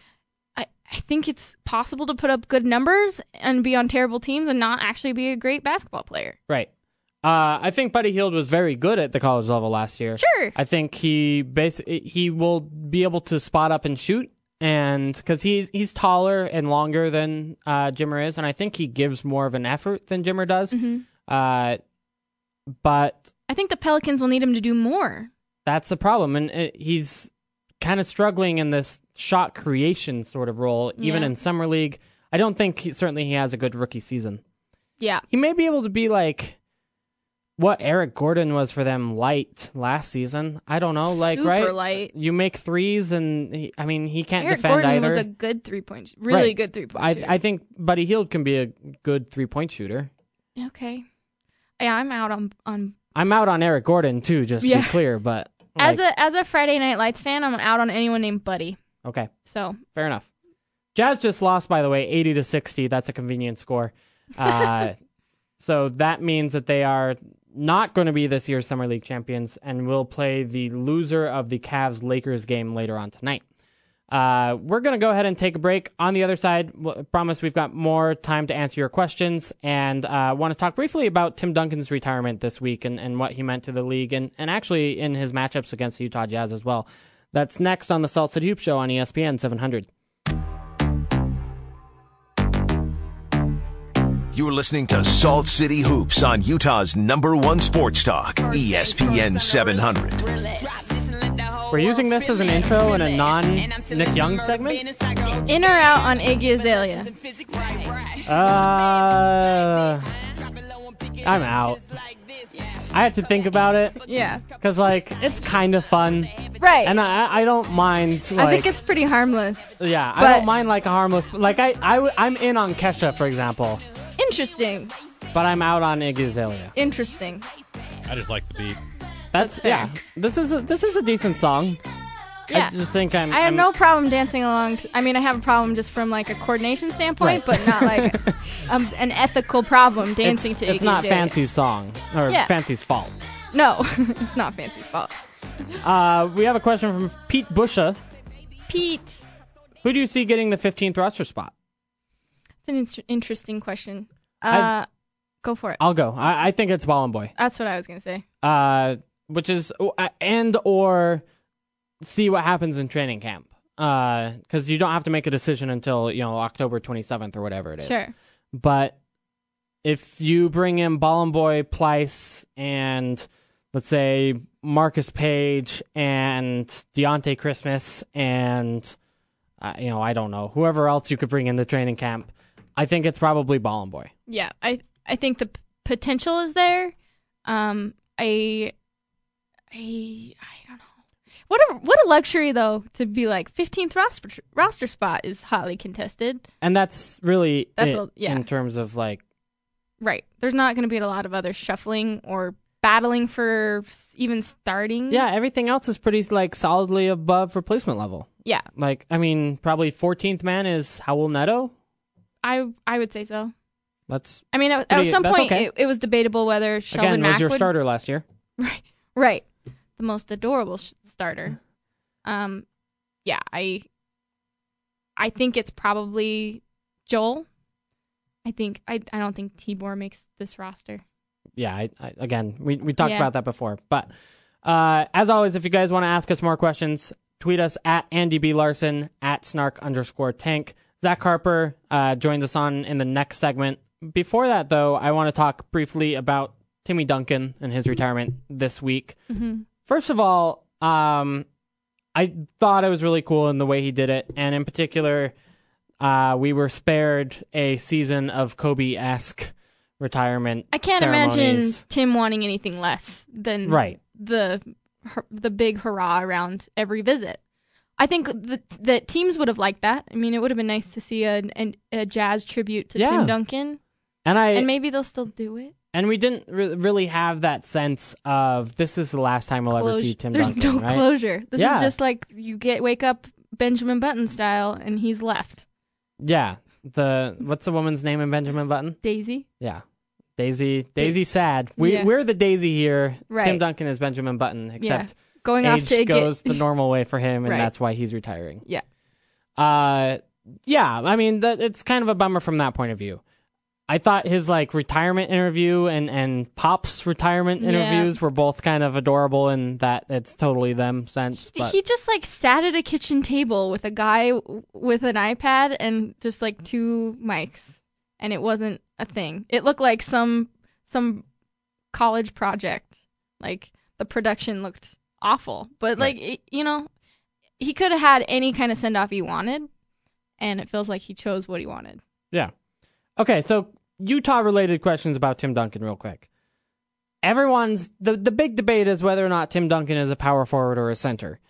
I think it's possible to put up good numbers and be on terrible teams and not actually be a great basketball player. right. Uh, I think Buddy Hield was very good at the college level last year. Sure. I think he basically he will be able to spot up and shoot, and because he's he's taller and longer than uh, Jimmer is, and I think he gives more of an effort than Jimmer does. Mm-hmm. Uh, but I think the Pelicans will need him to do more. that's the problem, and uh he's kind of struggling in this shot creation sort of role, even Yeah. in summer league. I don't think he, certainly he has a good rookie season. Yeah. He may be able to be like what Eric Gordon was for them light last season. I don't know, like Super right. light. You make threes, and he, I mean he can't Eric defend Gordon either. was a good three point, really Right. good three point. I I think Buddy Hield can be a good three point shooter. okay. Yeah, I'm out on on I'm out on Eric Gordon too, just to Yeah. be clear. But as like, a as a Friday Night Lights fan, I'm out on anyone named Buddy. okay, So fair enough. Jazz just lost, by the way, eighty to sixty. That's a convenient score. Uh, so that means that they are not going to be this year's summer league champions, and will play the loser of the Cavs Lakers game later on tonight. Uh, we're going to go ahead and take a break. On the other side, w- promise we've got more time to answer your questions and uh, want to talk briefly about Tim Duncan's retirement this week and, and what he meant to the league and, and actually in his matchups against the Utah Jazz as well. That's next on the Salt City Hoop Show on ESPN 700. You're listening to Salt City Hoops on Utah's number one sports talk, ESPN 700. We're using this as an intro in a non Nick Young segment. in or out on Iggy Azalea. Uh, I'm out. I had to think about it Yeah. because, like, it's kind of fun, Right. and I, I don't mind. Like, I think it's pretty harmless. yeah, I don't mind like a harmless. Like, I, I, I'm in on Kesha, for example, Interesting. but I'm out on Iggy Azalea. Interesting. I just like the beat. That's, fair. yeah. This is a, this is a decent song. Yeah. I just think I'm. I have I'm- no problem dancing along. To, I mean, I have a problem just from like a coordination standpoint, Right. but not like um, an ethical problem dancing It's, to. it's Iggy not. Fancy's song or Yeah. Fancy's fault. No, it's not Fancy's fault. Uh, we have a question from Pete Busha. Pete, Who do you see getting the 15th roster spot? it's an in- interesting question. Uh, go for it. I'll go. I, I think it's Bolomboy. That's what I was gonna say. Uh, which is uh, and or see what happens in training camp. Because you don't have to make a decision until you know October 27th or whatever it is. Sure. But if you bring in Bolomboy, Pleiss, and let's say Marcus Paige and Dionte Christmas and uh, you know I don't know whoever else you could bring into training camp, I think it's probably Bolomboy. Yeah, I I think the p- potential is there. Um, I, I, I don't know. What a what a luxury though to be like fifteenth roster roster spot is hotly contested. And that's really That's it a- yeah. in terms of like Right. There's not going to be a lot of other shuffling or battling for even starting. yeah, everything else is pretty like solidly above replacement level. Yeah. Like I mean, probably 14th man is Raul Neto. I I would say so. That's I mean, at, at some point, okay. it, it was debatable whether Shelvin again Mack was your would starter last year. Right. Right. The most adorable sh- starter. Um yeah, I I think it's probably Joel. I think I I don't think Tibor makes this roster. yeah, I, I, again, we, we talked Yeah. about that before. But uh, as always, if you guys want to ask us more questions, tweet us at Andy B. Larsen, at snark underscore tank. Zach Harper uh, joins us on in the next segment. Before that, though, I want to talk briefly about Timmy Duncan and his retirement this week. First of all, um, I thought it was really cool in the way he did it, and in particular, uh, we were spared a season of Kobe esque retirement. I can't imagine. Tim wanting anything less than Right. the the big hurrah around every visit. I think that that teams would have liked that. I mean, it would have been nice to see a an, a jazz tribute to Yeah. Tim Duncan, And I and maybe they'll still do it. And we didn't re- really have that sense of this is the last time we'll ever see Tim Duncan. There's Duncan, no right? closure. This Yeah. is just like you get wake up Benjamin Button style, and he's left. Yeah. The what's the woman's name in Benjamin Button? Daisy. Yeah. Daisy Daisy sad. We Yeah. we're the Daisy here. Tim Right. Duncan is Benjamin Button, except Going off age to goes get the normal way for him and Right. that's why he's retiring. yeah. Uh yeah, I mean that it's kind of a bummer from that point of view. I thought his like retirement interview and and Pop's retirement Yeah. interviews were both kind of adorable in that it's totally them sense. But he just like sat at a kitchen table with a guy with an iPad and just like two mics, and it wasn't a thing. It looked like some some college project. Like the production looked awful, but like it- you know, he could have had any kind of send off he wanted, and it feels like he chose what he wanted. Yeah. Okay, so Utah related questions about Tim Duncan real quick. Everyone's the the big debate is whether or not Tim Duncan is a power forward or a center.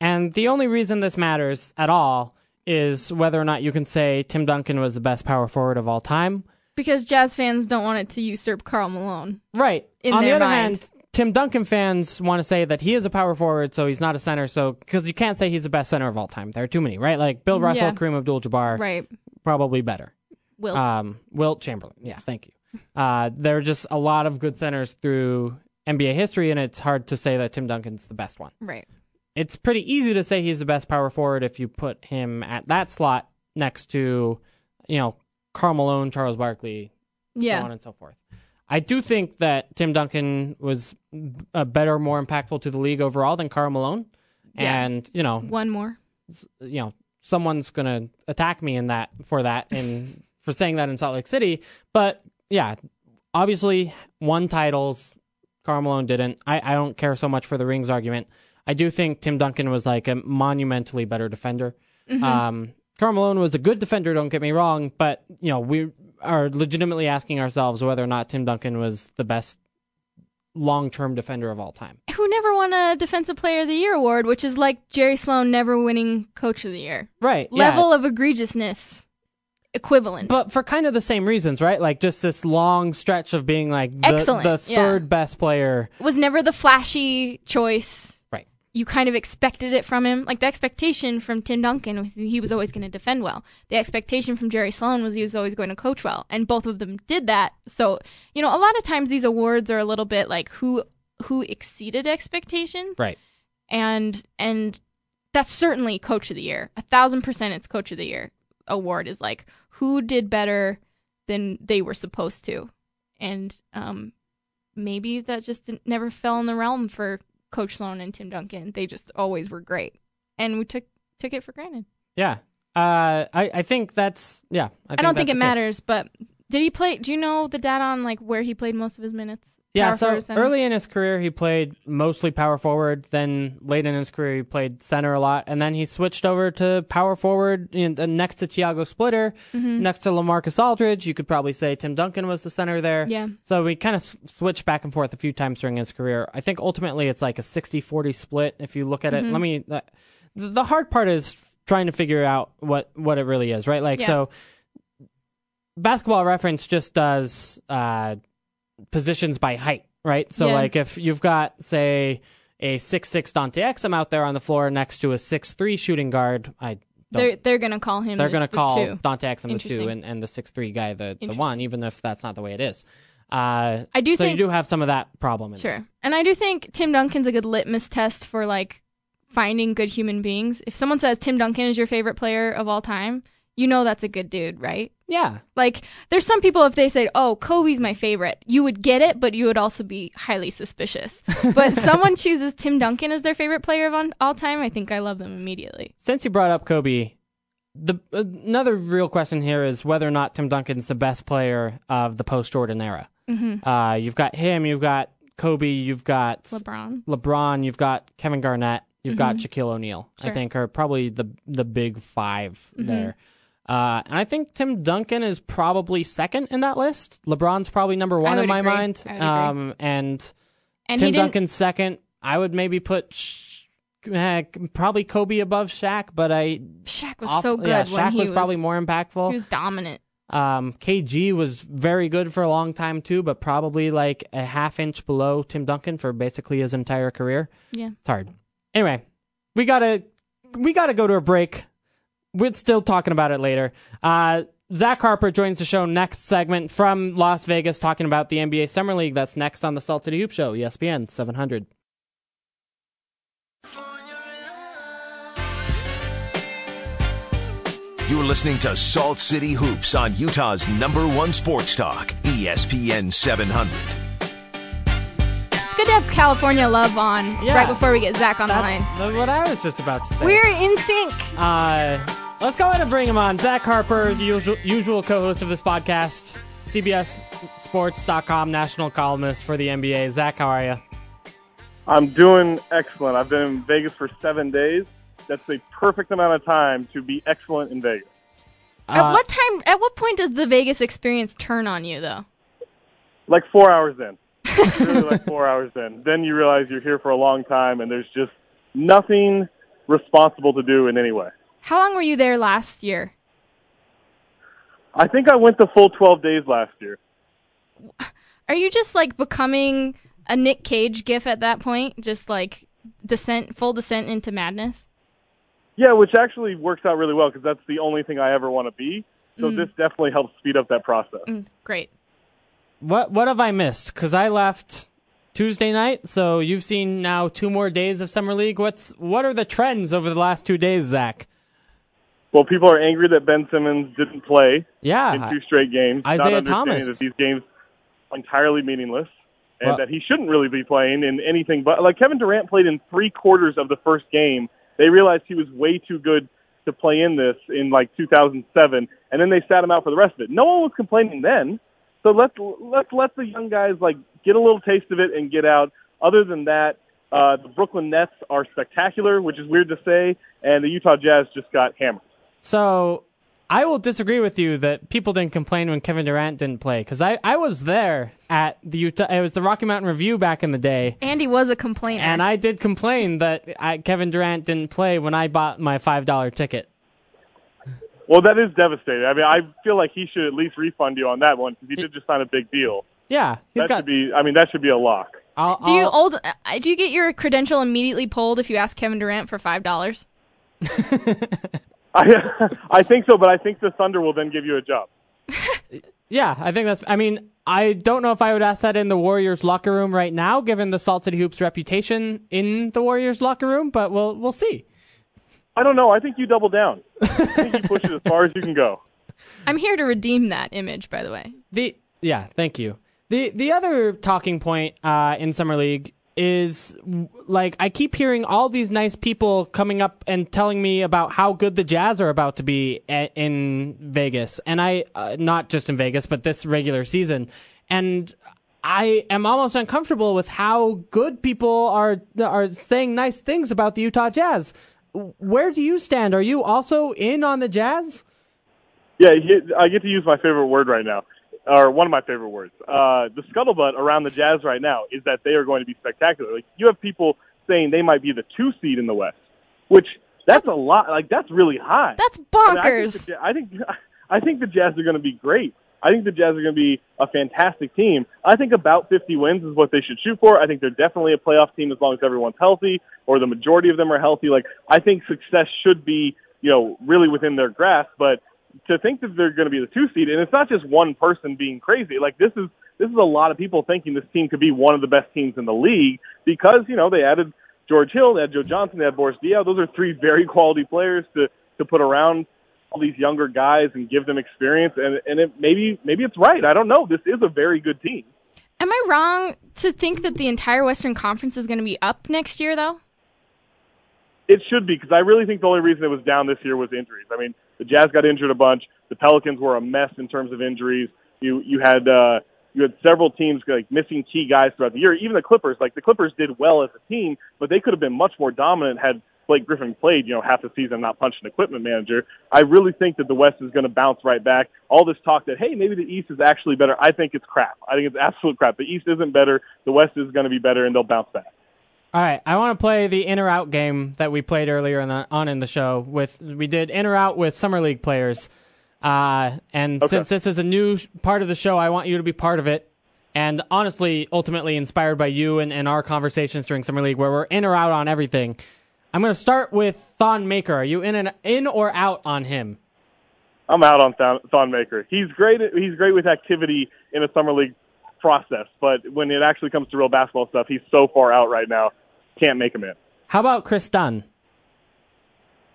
And the only reason this matters at all is whether or not you can say Tim Duncan was the best power forward of all time. Because Jazz fans don't want it to usurp Karl Malone. Right. In On the their other mind. hand, Tim Duncan fans want to say that he is a power forward, so he's not a center. So because you can't say he's the best center of all time, there are too many, right? Like Bill Russell, Yeah. Kareem Abdul-Jabbar, Right. probably better. Will. Um, Wilt Chamberlain. Yeah, thank you. Uh, there are just a lot of good centers through NBA history, and it's hard to say that Tim Duncan's the best one. right. It's pretty easy to say he's the best power forward if you put him at that slot next to, you know, Karl Malone, Charles Barkley, so Yeah. on and so forth. I do think that Tim Duncan was a better, more impactful to the league overall than Karl Malone. Yeah. And, you know, One more. you know someone's gonna attack me in that for that and for saying that in Salt Lake City. But yeah, obviously won titles. Karl Malone didn't. I, I don't care so much for the rings argument. I do think Tim Duncan was like a monumentally better defender. Um, Karl Malone was a good defender. Don't get me wrong, but you know we are legitimately asking ourselves whether or not Tim Duncan was the best long-term defender of all time. who never won a Defensive Player of the Year award, which is like Jerry Sloan never winning Coach of the Year. Right. yeah. Level of egregiousness equivalent. But for kind of the same reasons, right? Like just this long stretch of being like the, Excellent, the yeah. third best player. was never the flashy choice. Right. You kind of expected it from him. Like the expectation from Tim Duncan was he was always going to defend well. The expectation from Jerry Sloan was he was always going to coach well, and both of them did that. So you know, a lot of times these awards are a little bit like who who exceeded expectations. Right. and and that's certainly coach of the year a thousand percent it's coach of the year award is like who did better than they were supposed to and um maybe that just didn't, never fell in the realm for Coach Sloan and Tim Duncan. They just always were great, and we took took it for granted. Yeah. Uh, I, I think that's yeah. I, I don't think it matters, but did he play? Do you know the data on like where he played most of his minutes? Yeah, so early in his career, he played mostly power forward. Then late in his career, he played center a lot, and then he switched over to power forward you know, next to Tiago Splitter, Mm-hmm. next to LaMarcus Aldridge. You could probably say Tim Duncan was the center there. Yeah. So we kind of s- switched back and forth a few times during his career. I think ultimately it's like a 60-40 split if you look at Mm-hmm. it. Let me. The, the hard part is trying to figure out what what it really is, right? Like Yeah. so. Basketball Reference just does uh, positions by height, right? So Yeah. like if you've got say a six six Dante Exum out there on the floor next to a six three shooting guard, I They're they're gonna call him. they're the- going to the call two. Dante Exum the two and, and the six three guy the, the one, even if that's not the way it is. Uh, I do so think- you do have some of that problem. In there. Sure, and I do think Tim Duncan's a good litmus test for like finding good human beings. If someone says Tim Duncan is your favorite player of all time, you know that's a good dude, right? Yeah, Like, there's some people, if they said, oh, Kobe's my favorite, you would get it, but you would also be highly suspicious. But someone chooses Tim Duncan as their favorite player of all time, I think I love them immediately. since you brought up Kobe, the another real question here is whether or not Tim Duncan's the best player of the post Jordan era. Mm-hmm. Uh, you've got him, you've got Kobe, you've got LeBron. LeBron, you've got Kevin Garnett, you've got Shaquille O'Neal. I Mm-hmm. Sure. Mm-hmm. think are probably the the big 5 there. Uh, and I think Tim Duncan is probably second in that list. LeBron's probably number one in my agree. mind. I agree. Um, and And Tim. Duncan's second. I would maybe put Sh- eh, probably Kobe above Shaq, but I Shaq was off- so good yeah, when Shaq he was, probably more impactful. he was dominant. Um, KG was very good for a long time too, but probably like a half inch below Tim Duncan for basically his entire career. Yeah. It's hard. Anyway, we gotta we gotta go to a break. We're still talking about it later. Uh, Zach Harper joins the show next segment from Las Vegas, talking about the NBA Summer League. That's next on the Salt City Hoop Show, ESPN 700. You're listening to Salt City Hoops on Utah's number one sports talk, ESPN 700. It's good to have California love on Yeah. right before we get Zach on the line. That's what I was just about to say. We're in sync. Uh, let's go ahead and bring him on. Zach Harper, the usual, usual co-host of this podcast, CBSSports.com national columnist for the NBA. Zach, how are you? I'm doing excellent. I've been in Vegas for seven days. That's the perfect amount of time to be excellent in Vegas. at Uh, what time? At what point does the Vegas experience turn on you, though? Like four hours in. really like four hours in. Then you realize you're here for a long time and there's just nothing responsible to do in any way. How long were you there last year? I think I went the full 12 days last year. Are you just like becoming a Nick Cage gif at that point? Just like descent, full descent into madness? Yeah, which actually works out really well because that's the only thing I ever want to be. So this definitely helps speed up that process. Mm, great. What what have I missed? Because I left Tuesday night, so you've seen now two more days of summer league. What's what are the trends over the last two days, Zach? Well, people are angry that Ben Simmons didn't play Yeah, in two straight games. Isaiah Thomas. that these games are entirely meaningless and Well- that he shouldn't really be playing in anything but like Kevin Durant played in three quarters of the first game. They realized he was way too good to play in this in like 2007, and then they sat him out for the rest of it. No one was complaining then. So let's let's let the young guys like get a little taste of it and get out. Other than that, uh, the Brooklyn Nets are spectacular, which is weird to say, and the Utah Jazz just got hammered. So I will disagree with you that people didn't complain when Kevin Durant didn't play because I, I was there at the Utah. It was the Rocky Mountain Review back in the day, Andy was a complainer. and I did complain that I, Kevin Durant didn't play when I bought my five dollar ticket. Well, that is devastating. I mean, I feel like he should at least refund you on that one because he did just sign a big deal. Yeah, he's that got. should be. I mean, that should be a lock. I'll, do you I'll- old? uh, Do you get your credential immediately pulled if you ask Kevin Durant for five dollars? I I think so, but I think the Thunder will then give you a job. Yeah, I think that's. I mean, I don't know if I would ask that in the Warriors locker room right now, given the Salt City Hoops reputation in the Warriors locker room. But we'll we'll see. I don't know. I think you double down. I think you push it as far as you can go. I'm here to redeem that image, by the way. The yeah, thank you. The the other talking point uh, in summer league is like I keep hearing all these nice people coming up and telling me about how good the Jazz are about to be at, in Vegas, and I uh, not just in Vegas, but this regular season, and I am almost uncomfortable with how good people are are saying nice things about the Utah Jazz. Where do you stand? Are you also in on the Jazz? Yeah, I get to use my favorite word right now or one of my favorite words. Uh, the scuttlebutt around the Jazz right now is that they are going to be spectacular. Like you have people saying they might be the two seed in the West, which that's a lot. Like that's really high. That's bonkers. I, mean, I, think, the, I think I think the Jazz are going to be great. I think the Jazz are going to be a fantastic team. I think about 50 wins is what they should shoot for. I think they're definitely a playoff team as long as everyone's healthy or the majority of them are healthy. Like I think success should be, you know, really within their grasp, but to think that they're going to be the two seed, and it's not just one person being crazy. Like this is this is a lot of people thinking this team could be one of the best teams in the league because you know they added George Hill, they had Joe Johnson, they had Boris Diaw. Those are three very quality players to to put around all these younger guys and give them experience. And and it, maybe maybe it's right. I don't know. This is a very good team. Am I wrong to think that the entire Western Conference is going to be up next year, though? It should be because I really think the only reason it was down this year was injuries. I mean, the Jazz got injured a bunch. The Pelicans were a mess in terms of injuries. You you had uh, you had several teams like missing key guys throughout the year. Even the Clippers, like the Clippers, did well as a team, but they could have been much more dominant had Blake Griffin played, you know, half the season not punching equipment manager. I really think that the West is going to bounce right back. All this talk that hey, maybe the East is actually better. I think it's crap. I think it's absolute crap. The East isn't better. The West is going to be better, and they'll bounce back. All right, I want to play the in or out game that we played earlier in the, on in the show. With we did in or out with summer league players, uh, and okay. since this is a new part of the show, I want you to be part of it. And honestly, ultimately inspired by you and, and our conversations during summer league, where we're in or out on everything. I'm going to start with Thon Maker. Are you in and in or out on him? I'm out on Thon Maker. He's great. He's great with activity in a summer league process, but when it actually comes to real basketball stuff, he's so far out right now. Can't make him in. How about Kris Dunn?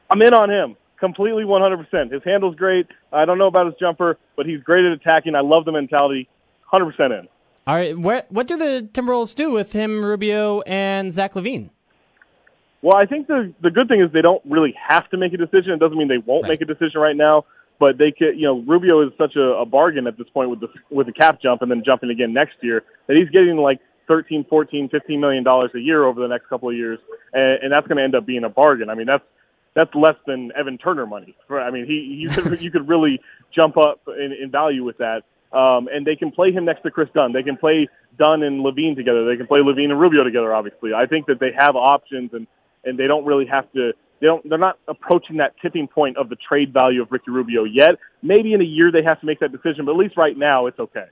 I'm in on him completely 100%. His handle's great. I don't know about his jumper, but he's great at attacking. I love the mentality. 100% in. All right. What what do the Timberwolves do with him, Rubio, and Zach LaVine? Well, I think the the good thing is they don't really have to make a decision. It doesn't mean they won't right. make a decision right now but they could, you know, Rubio is such a, a bargain at this point with the with the cap jump and then jumping again next year that he's getting like 13, 14, 15 million dollars a year over the next couple of years, and, and that's going to end up being a bargain. I mean, that's that's less than Evan Turner money. For, I mean, he you could you could really jump up in, in value with that. Um, and they can play him next to Kris Dunn. They can play Dunn and LaVine together. They can play LaVine and Rubio together. Obviously, I think that they have options and and they don't really have to they don't, they're not approaching that tipping point of the trade value of Ricky Rubio yet. Maybe in a year they have to make that decision, but at least right now it's okay.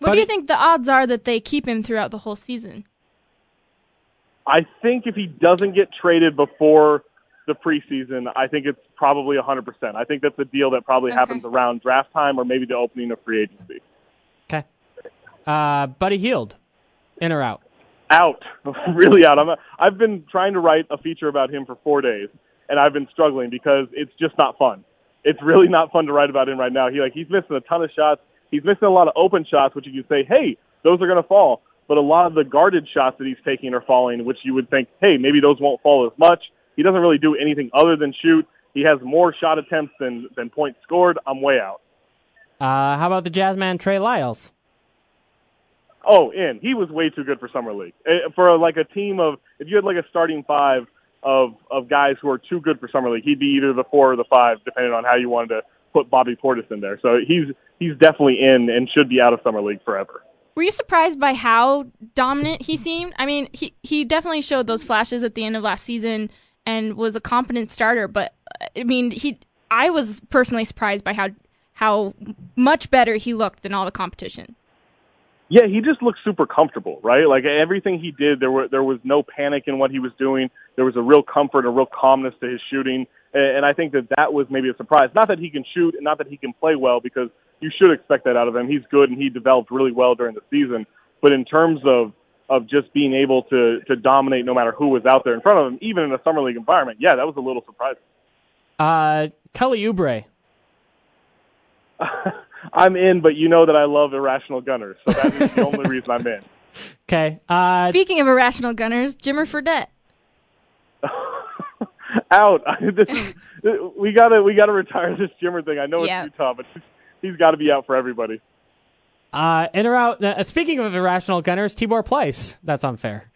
What but do you think the odds are that they keep him throughout the whole season? I think if he doesn't get traded before the preseason, I think it's probably 100%. I think that's a deal that probably okay. happens around draft time or maybe the opening of free agency. Okay. Uh, Buddy Hield, in or out? Out, really out. I'm a, I've been trying to write a feature about him for four days, and I've been struggling because it's just not fun. It's really not fun to write about him right now. He like he's missing a ton of shots. He's missing a lot of open shots, which you could say, hey, those are going to fall. But a lot of the guarded shots that he's taking are falling, which you would think, hey, maybe those won't fall as much. He doesn't really do anything other than shoot. He has more shot attempts than than points scored. I'm way out. Uh, how about the Jazzman Trey Lyles? Oh, in. He was way too good for summer league. Eh, for like a team of, if you had like a starting five of of guys who are too good for summer league, he'd be either the four or the five, depending on how you wanted to put Bobby Portis in there. So he's he's definitely in and should be out of summer league forever. Were you surprised by how dominant he seemed? I mean, he he definitely showed those flashes at the end of last season and was a competent starter. But I mean, he I was personally surprised by how how much better he looked than all the competition. Yeah, he just looked super comfortable, right? Like everything he did, there were there was no panic in what he was doing. There was a real comfort, a real calmness to his shooting, and I think that that was maybe a surprise. Not that he can shoot, and not that he can play well, because you should expect that out of him. He's good, and he developed really well during the season. But in terms of of just being able to to dominate no matter who was out there in front of him, even in a summer league environment, yeah, that was a little surprising. Uh, Kelly Oubre. I'm in, but you know that I love irrational gunners, so that is the only reason I'm in. Okay. Uh, Speaking of irrational gunners, Jimmer Fredette. Out. this is, we gotta we gotta retire this Jimmer thing. I know Yeah. it's Utah, but he's got to be out for everybody. uh, in or out. Uh, speaking of irrational gunners, Tibor Pleiss. That's unfair.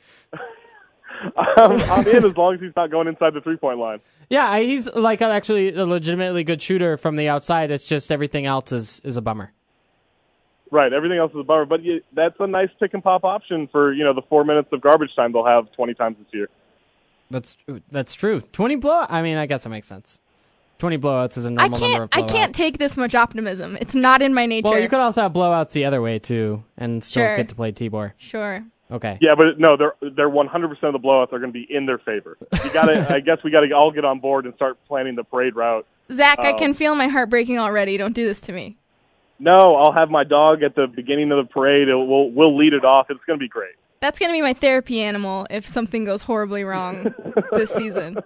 I'm, I'm in as long as he's not going inside the three point line. Yeah, he's like actually a legitimately good shooter from the outside. It's just everything else is is a bummer. Right. Everything else is a bummer, but you, that's a nice pick and pop option for you know the four minutes of garbage time they'll have 20 times this year. That's that's true. Twenty blow. I mean, I guess that makes sense. Twenty blowouts is a normal number of can't. blowouts. I can't take this much optimism. It's not in my nature. Well, you could also have blowouts the other way too, and still Sure. get to play Tibor. Sure. Okay. Yeah, but no, they're they're 100 percent of the blowouts are going to be in their favor. You got to. I guess we got to all get on board and start planning the parade route. Zach, I Oh. can feel my heart breaking already. Don't do this to me. No, I'll have my dog at the beginning of the parade. It, we'll we'll lead it off. It's going to be great. That's going to be my therapy animal if something goes horribly wrong this season.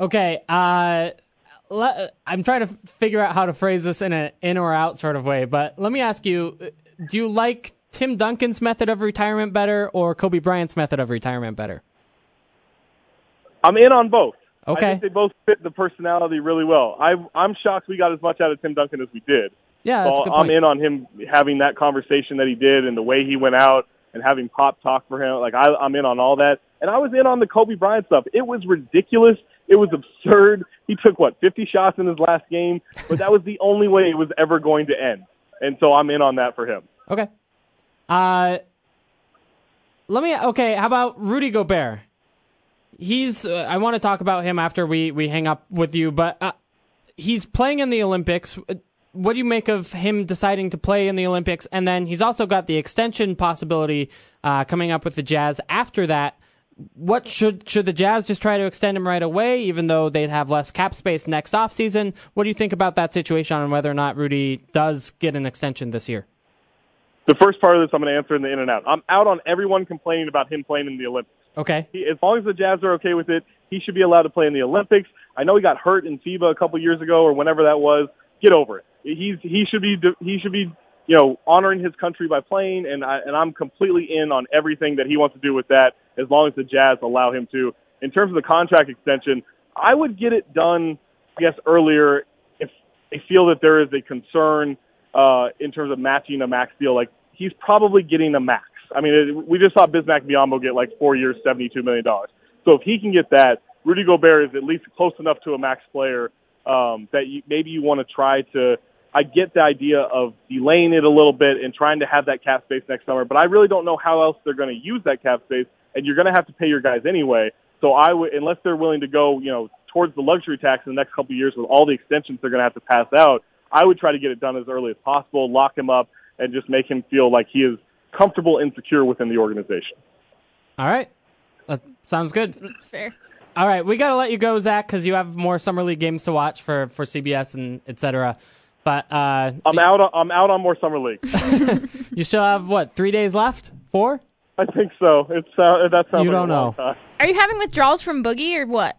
Okay. Uh, le- I'm trying to figure out how to phrase this in an in or out sort of way, but let me ask you: uh, Do you like Tim Duncan's method of retirement better, or Kobe Bryant's method of retirement better? I'm in on both. Okay. I think they both fit the personality really well. I I'm shocked we got as much out of Tim Duncan as we did. Yeah, that's So a good I'm in on him having that conversation that he did and the way he went out and having pop talk for him. Like I, I'm in on all that, and I was in on the Kobe Bryant stuff. It was ridiculous. It was absurd. He took what 50 shots in his last game, but that was the only way it was ever going to end. And so I'm in on that for him. Okay. Uh, let me. Okay, how about Rudy Gobert? He's. Uh, I want to talk about him after we we hang up with you, but uh, he's playing in the Olympics. Uh, What do you make of him deciding to play in the Olympics? And then he's also got the extension possibility uh, coming up with the Jazz after that. What should should the Jazz just try to extend him right away, even though they'd have less cap space next offseason? What do you think about that situation and whether or not Rudy does get an extension this year? The first part of this I'm going to answer in the in and out. I'm out on everyone complaining about him playing in the Olympics. Okay. He, as long as the Jazz are okay with it, he should be allowed to play in the Olympics. I know he got hurt in FIBA a couple years ago or whenever that was. Get over it. He's he should be he should be you know honoring his country by playing, and I, and I'm completely in on everything that he wants to do with that as long as the Jazz allow him to. In terms of the contract extension, I would get it done, I guess, earlier if they feel that there is a concern uh, in terms of matching a max deal. Like he's probably getting a max. I mean, it, we just saw Bismack Biyombo get like four years, seventy-two million dollars. So if he can get that, Rudy Gobert is at least close enough to a max player um, that you, maybe you want to try to. I get the idea of delaying it a little bit and trying to have that cap space next summer, but I really don't know how else they're going to use that cap space, and you're going to have to pay your guys anyway. So I would, unless they're willing to go, you know, towards the luxury tax in the next couple of years with all the extensions they're going to have to pass out, I would try to get it done as early as possible, lock him up, and just make him feel like he is comfortable and secure within the organization. All right. That sounds good. That's Fair. All right, we got to let you go, Zach, because you have more summer league games to watch for, for CBS and et cetera. But uh, I'm out. On, I'm out on more summer league. you still have what three days left? Four? I think so. It's uh, that sounds You like don't a know. time. Are you having withdrawals from Boogie or what?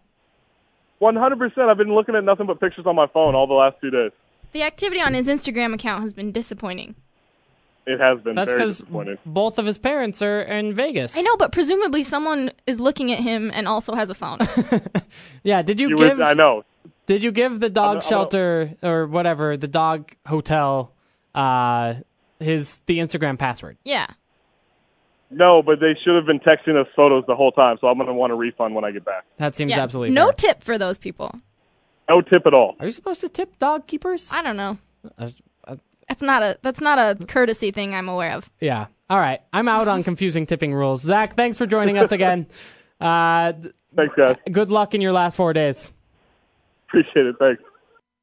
One hundred percent. I've been looking at nothing but pictures on my phone all the last two days. The activity on his Instagram account has been disappointing. It has been That's very because disappointing. both of his parents are in Vegas. I know, but presumably someone is looking at him and also has a phone. Yeah. Did you, You give? would, I know. Did you give the dog I'm- I'm- shelter or whatever the dog hotel uh, his the Instagram password? yeah. No, but they should have been texting us photos the whole time, so I'm going to want a refund when I get back. That seems yeah. absolutely no fair. tip for those people. No tip at all. Are you supposed to tip dog keepers? I don't know. Uh, uh, That's not a that's not a courtesy thing I'm aware of. Yeah. All right. I'm out on confusing tipping rules. Zach, thanks for joining us again. Uh, th- Thanks, guys. good luck in your last four days. Appreciate it. Thanks.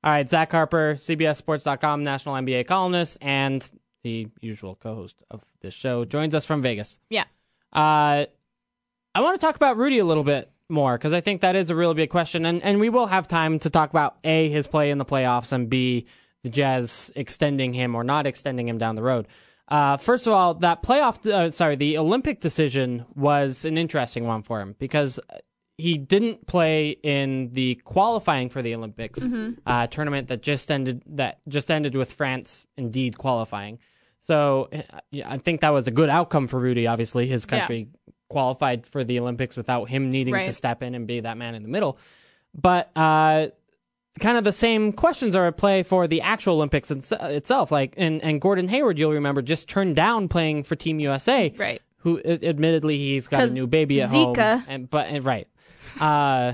All right. Zach Harper, CBSSports.com, national NBA columnist, and the usual co host of this show, joins us from Vegas. Yeah. Uh, I want to talk about Rudy a little bit more because I think that is a really big question, and and we will have time to talk about a his play in the playoffs and b the Jazz extending him or not extending him down the road. Uh, first of all, that playoff, uh, sorry, the Olympic decision was an interesting one for him because he didn't play in the qualifying for the Olympics Mm-hmm. uh, tournament that just ended that just ended with France indeed qualifying. So uh, I think that was a good outcome for Rudy. Obviously, his country qualified for the Olympics without him needing to step in and be that man in the middle. But uh, kind of the same questions are at play for the actual Olympics its- itself. Like and and Gordon Hayward, you'll remember, just turned down playing for Team USA. Right. Who admittedly he's got a new baby at home. And but and, right. Uh,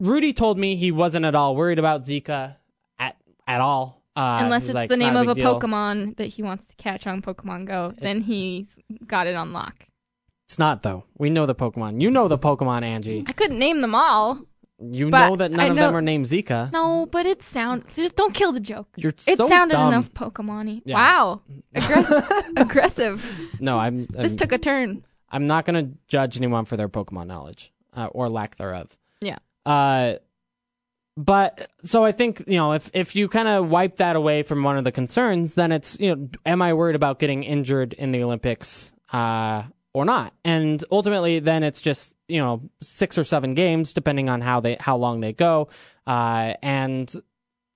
Rudy told me he wasn't at all worried about Zika at at all. Uh, Unless it's like, the name of a deal. Pokemon that he wants to catch on Pokemon Go, then he's got it on lock. It's not though. We know the Pokemon. You know the Pokemon, Angie. I couldn't name them all. You But know that none I of know- them are named Zika. No, but it sound just don't kill the joke. You're It so sounded dumb. enough Pokemon-y. Yeah. Wow. Aggressive. Aggressive. No, I'm. This I'm, took a turn. I'm not going to judge anyone for their Pokemon knowledge uh, or lack thereof. Yeah. Uh, but so I think you know if if you kind of wipe that away from one of the concerns, then it's you know am I worried about getting injured in the Olympics uh, or not? And ultimately, then it's just you know six or seven games depending on how they how long they go, uh, and.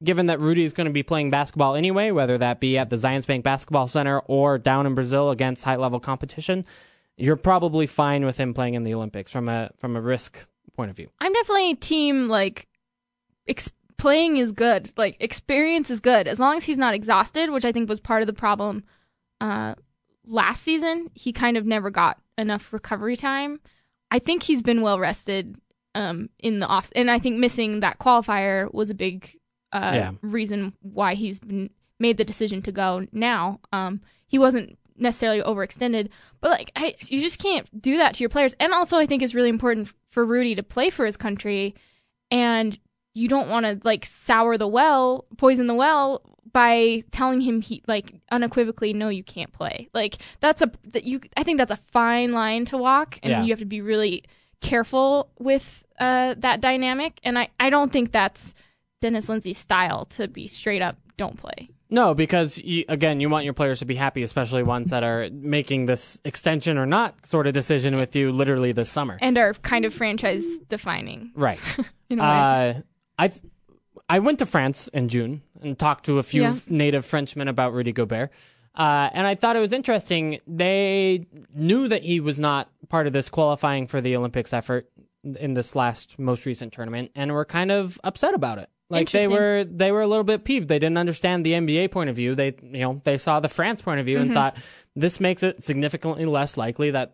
Given that Rudy is going to be playing basketball anyway, whether that be at the Zions Bank Basketball Center or down in Brazil against high level competition, you're probably fine with him playing in the Olympics from a from a risk point of view. I'm definitely team like playing is good. Like experience is good as long as he's not exhausted, which I think was part of the problem uh, last season. He kind of never got enough recovery time. I think he's been well rested um, in the off, and I think missing that qualifier was a big uh, Yeah. reason why he's been made the decision to go now. Um, he wasn't necessarily overextended, but like I, you just can't do that to your players. And also, I think it's really important for Rudy to play for his country, and you don't want to like sour the well, poison the well by telling him he like unequivocally no you can't play like that's a that you i think that's a fine line to walk and Yeah. you have to be really careful with uh that dynamic and i i don't think that's Dennis Lindsey's style to be straight up don't play No, because you, again, you want your players to be happy, especially ones that are making this extension or not sort of decision with you literally this summer. and are kind of franchise defining Right. in a way Uh, I I went to France in June and talked to a few Yeah. native Frenchmen about Rudy Gobert. Uh, and I thought it was interesting. They knew that he was not part of this qualifying for the Olympics effort in this last most recent tournament, and were kind of upset about it. Like they were, they were a little bit peeved. They didn't understand the NBA point of view. They, you know, they saw the France point of view Mm-hmm. and thought this makes it significantly less likely that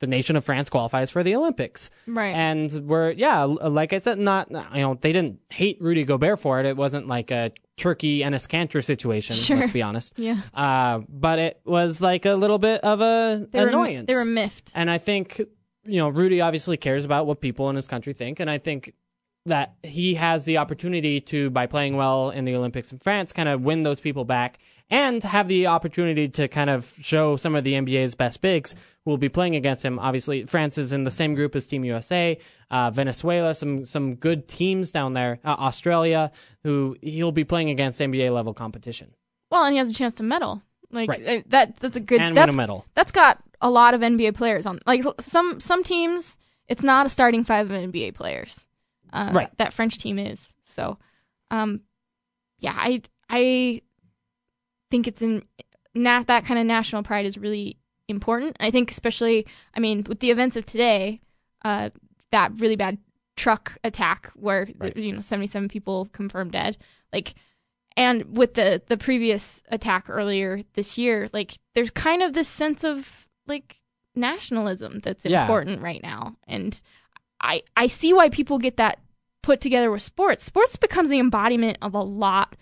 the nation of France qualifies for the Olympics. Right. And we're yeah, like I said, not you know they didn't hate Rudy Gobert for it. It wasn't like a Turkey and Enes Kanter situation. Sure. Let's be honest. yeah Uh, but it was like a little bit of a they were annoyance. they were miffed and I think you know Rudy obviously cares about what people in his country think, and I think that he has the opportunity to by playing well in the Olympics in France, kind of win those people back. And have the opportunity to kind of show some of the NBA's best bigs who will be playing against him. Obviously, France is in the same group as Team USA, uh, Venezuela, some some good teams down there, uh, Australia, who he'll be playing against NBA level competition well and he has a chance to medal like Right. uh, that that's a good and that's win a medal. that's got a lot of NBA players on. Like some some teams, it's not a starting five of NBA players. Uh, Right. That French team is. So, um, yeah, I I think it's in na- that kind of national pride is really important. I think especially, I mean, with the events of today, uh, that really bad truck attack where Right. you know 77 people confirmed dead, like and with the the previous attack earlier this year like there's kind of this sense of like nationalism that's Yeah. important right now and i i see why people get that put together with sports sports becomes the embodiment of a lot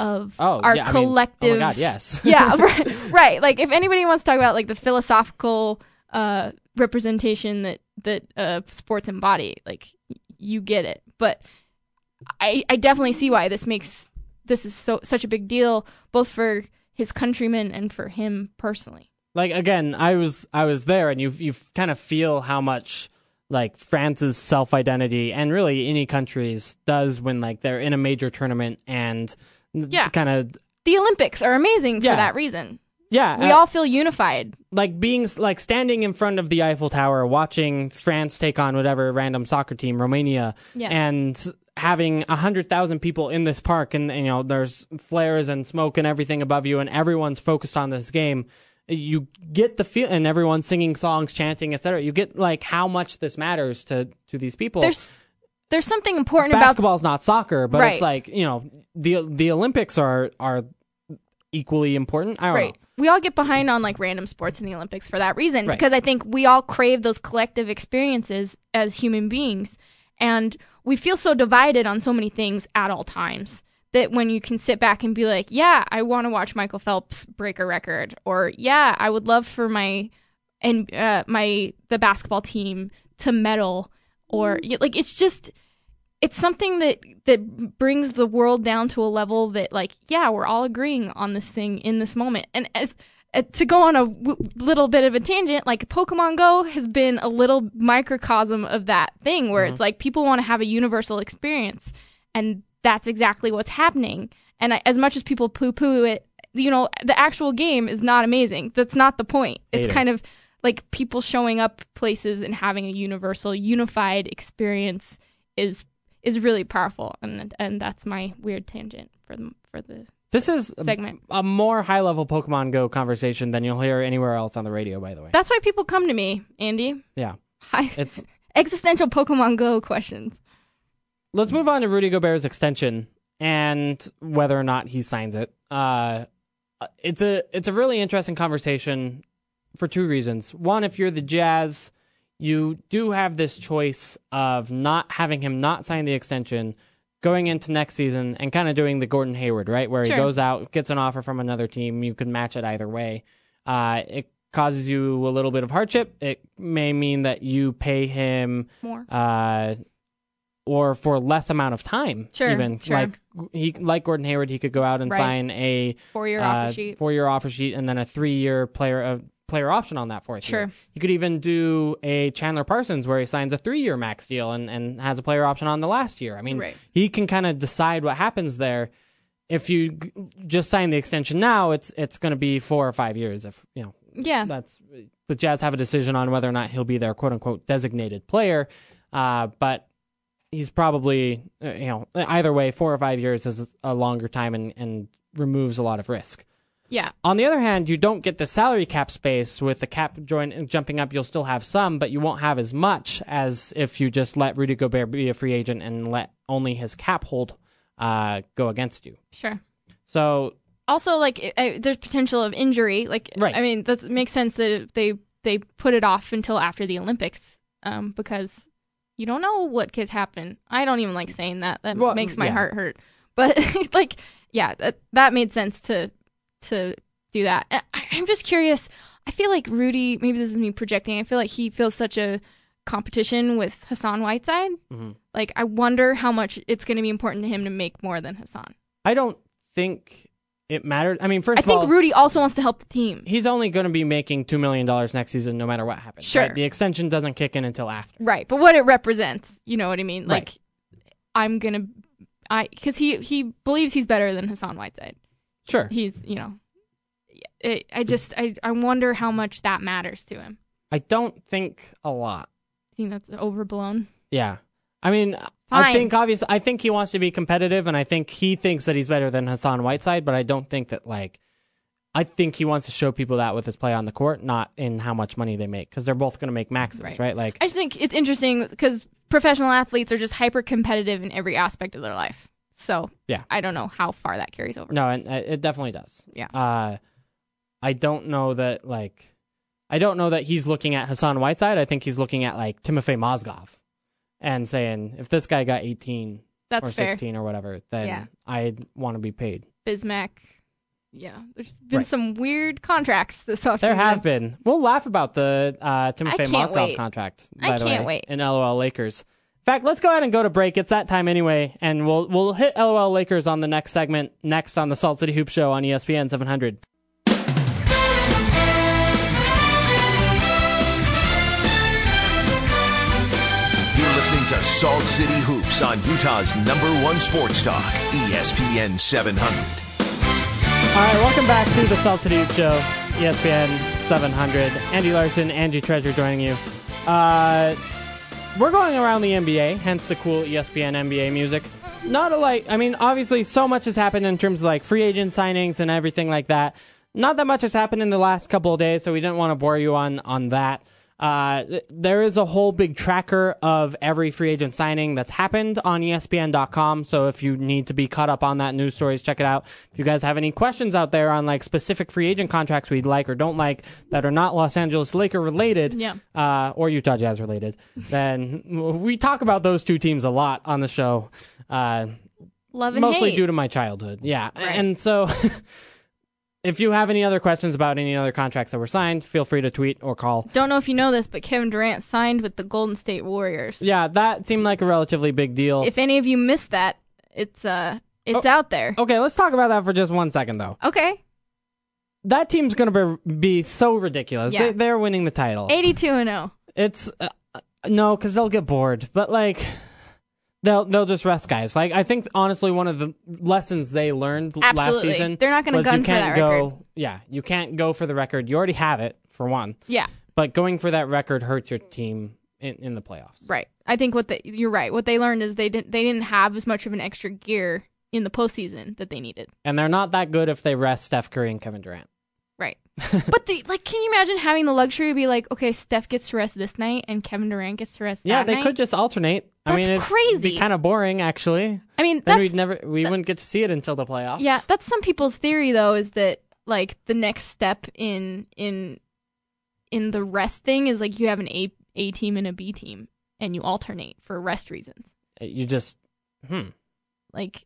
of Oh, our yeah, I mean, collective oh my god, yes. yeah right, right. Like if anybody wants to talk about like the philosophical uh representation that that uh sports embody like you get it. But i i definitely see why this makes this is so such a big deal both for his countrymen and for him personally. Like again, I was I was there, and you you kind of feel how much like France's self identity and really any country's does when like they're in a major tournament and Yeah. kind of the olympics are amazing for Yeah. that reason Yeah, we uh, all feel unified. like being like standing in front of the Eiffel Tower, watching France take on whatever random soccer team, Romania, Yeah. and having a hundred thousand people in this park, and, and, you know there's flares and smoke and everything above you, and everyone's focused on this game. You get the feel, and everyone's singing songs, chanting, etc. You get like how much this matters to to these people. There's there's something important about basketball's not soccer, but Right. it's like you know the the Olympics are are equally important. I don't right. know. We all get behind on like random sports in the Olympics for that reason Right. because I think we all crave those collective experiences as human beings and we feel so divided on so many things at all times that when you can sit back and be like, "Yeah, I want to watch Michael Phelps break a record," or "Yeah, I would love for my and uh, my the basketball team to medal," or like it's just it's something that that brings the world down to a level that like yeah we're all agreeing on this thing in this moment. And as uh, to go on a w- little bit of a tangent like pokemon go has been a little microcosm of that thing where it's like people want to have a universal experience and that's exactly what's happening. And I, as much as people poo poo it you know the actual game is not amazing. That's not the point. Hate it's it. kind of like people showing up places and having a universal unified experience is is really powerful and and that's my weird tangent for the for the This is a- Segment. a more high level Pokemon Go conversation than you'll hear anywhere else on the radio. By the way, that's why people come to me andy yeah, Hi. it's. existential pokemon go questions Let's move on to Rudy Gobert's extension and whether or not he signs it. Uh, it's a it's a really interesting conversation for two reasons. One, if you're the Jazz, you do have this choice of not having him not sign the extension, going into next season and kind of doing the Gordon Hayward, right, where Sure. he goes out, gets an offer from another team, you can match it either way. Uh, it causes you a little bit of hardship. It may mean that you pay him more uh, or for less amount of time. Sure, even sure. like he like Gordon Hayward, he could go out and Right. sign a four year uh, offer sheet four year offer sheet, and then a three year player uh, player option on that fourth year. Sure. You could even do a Chandler Parsons where he signs a three year max deal and, and has a player option on the last year. I mean, Right. he can kind of decide what happens there. If you just sign the extension now, it's it's going to be four or five years. If you know yeah that's the Jazz have a decision on whether or not he'll be their quote unquote designated player. Uh, but he's probably uh, you know either way, four or five years is a longer time and, and removes a lot of risk. Yeah On the other hand, you don't get the salary cap space with the cap join jumping up. You'll still have some, but you won't have as much as if you just let Rudy Gobert be a free agent and let only his cap hold uh, go against you. sure So also like it, I, there's potential of injury like Right. i mean that makes sense that they they put it off until after the olympics um because you don't know what could happen i don't even like saying that that Well, makes my yeah. heart hurt but like yeah that that made sense to to do that I, i'm just curious i feel like rudy maybe this is me projecting i feel like he feels such a competition with hassan whiteside Mhm. like i wonder how much it's going to be important to him to make more than hassan I don't think it matters. I mean, first i of all, think rudy also wants to help the team he's only going to be making two million dollars next season, no matter what happens. Sure. right? The extension doesn't kick in until after. Right, but what it represents, you know what I mean? Like, Right. I'm gonna, I because he he believes he's better than Hassan Whiteside. Sure. He's you know, it, I just I I wonder how much that matters to him. I don't think a lot. I think that's overblown. Yeah. I mean, I think obviously, I think he wants to be competitive, and I think he thinks that he's better than Hassan Whiteside, but I don't think that like. I think he wants to show people that with his play on the court, not in how much money they make, because they're both going to make maxes, right? Right. Like, I just think it's interesting because professional athletes are just hyper competitive in every aspect of their life. So Yeah. I don't know how far that carries over. No, and uh, it definitely does. Yeah. Uh, I don't know that like, I don't know that he's looking at Hassan Whiteside. I think he's looking at like Timofey Mozgov, and saying if this guy got 18 That's or fair. 16 or whatever, then Yeah. I'd want to be paid. Bismack. Yeah, there's been Right. some weird contracts this offseason. There have been. We'll laugh about the uh, Timofey Mozgov wait. contract. I By the can't way, wait. In LOL Lakers. In fact, let's go ahead and go to break. It's that time anyway, and we'll we'll hit LOL Lakers on the next segment. Next on the Salt City Hoop Show on ESPN 700. You're listening to Salt City Hoops on Utah's number one sports talk, ESPN 700. All right, welcome back to the Salt City Hoop Show. ESPN 700. Andy Larsen, Angie Treasure joining you. Uh, we're going around the NBA, hence the cool ESPN NBA music. Not a like, I mean, obviously, so much has happened in terms of like free agent signings and everything like that. Not that much has happened in the last couple of days, so we didn't want to bore you on on that. Uh, th- there is a whole big tracker of every free agent signing that's happened on ESPN.com. So if you need to be caught up on that news stories, check it out. If you guys have any questions out there on like specific free agent contracts we'd like or don't like that are not Los Angeles Laker related, Yeah. uh, or Utah Jazz related, then we talk about those two teams a lot on the show. Uh, Love and mostly hate. due to my childhood. Yeah. Right. And so if you have any other questions about any other contracts that were signed, feel free to tweet or call. Don't know if you know this, but Kevin Durant signed with the Golden State Warriors. Yeah, that seemed like a relatively big deal. If any of you missed that, it's uh it's Oh. out there. okay, let's talk about that for just one second, though. Okay. That team's going to be, be so ridiculous. Yeah. They, they're winning the title. 82 and oh. 0. It's uh, no, because they'll get bored. But like, they'll they'll just rest guys. Like I think honestly, one of the lessons they learned last Absolutely. season, They're not gonna was gun you for can't that go. record. Yeah, you can't go for the record. You already have it for one, Yeah. but going for that record hurts your team in, in the playoffs. Right. I think what they, you're right. What they learned is they didn't they didn't have as much of an extra gear in the postseason that they needed. And they're not that good if they rest Steph Curry and Kevin Durant. Right. but the like, can you imagine having the luxury to be like, okay, Steph gets to rest this night and Kevin Durant gets to rest Yeah, they night? could just alternate. I That's mean, it'd crazy. be kind of boring actually. I mean, Then we'd never we wouldn't get to see it until the playoffs. Yeah, that's some people's theory though is that like the next step in in in the rest thing is like you have an A A team and a B team and you alternate for rest reasons. you just hmm. Like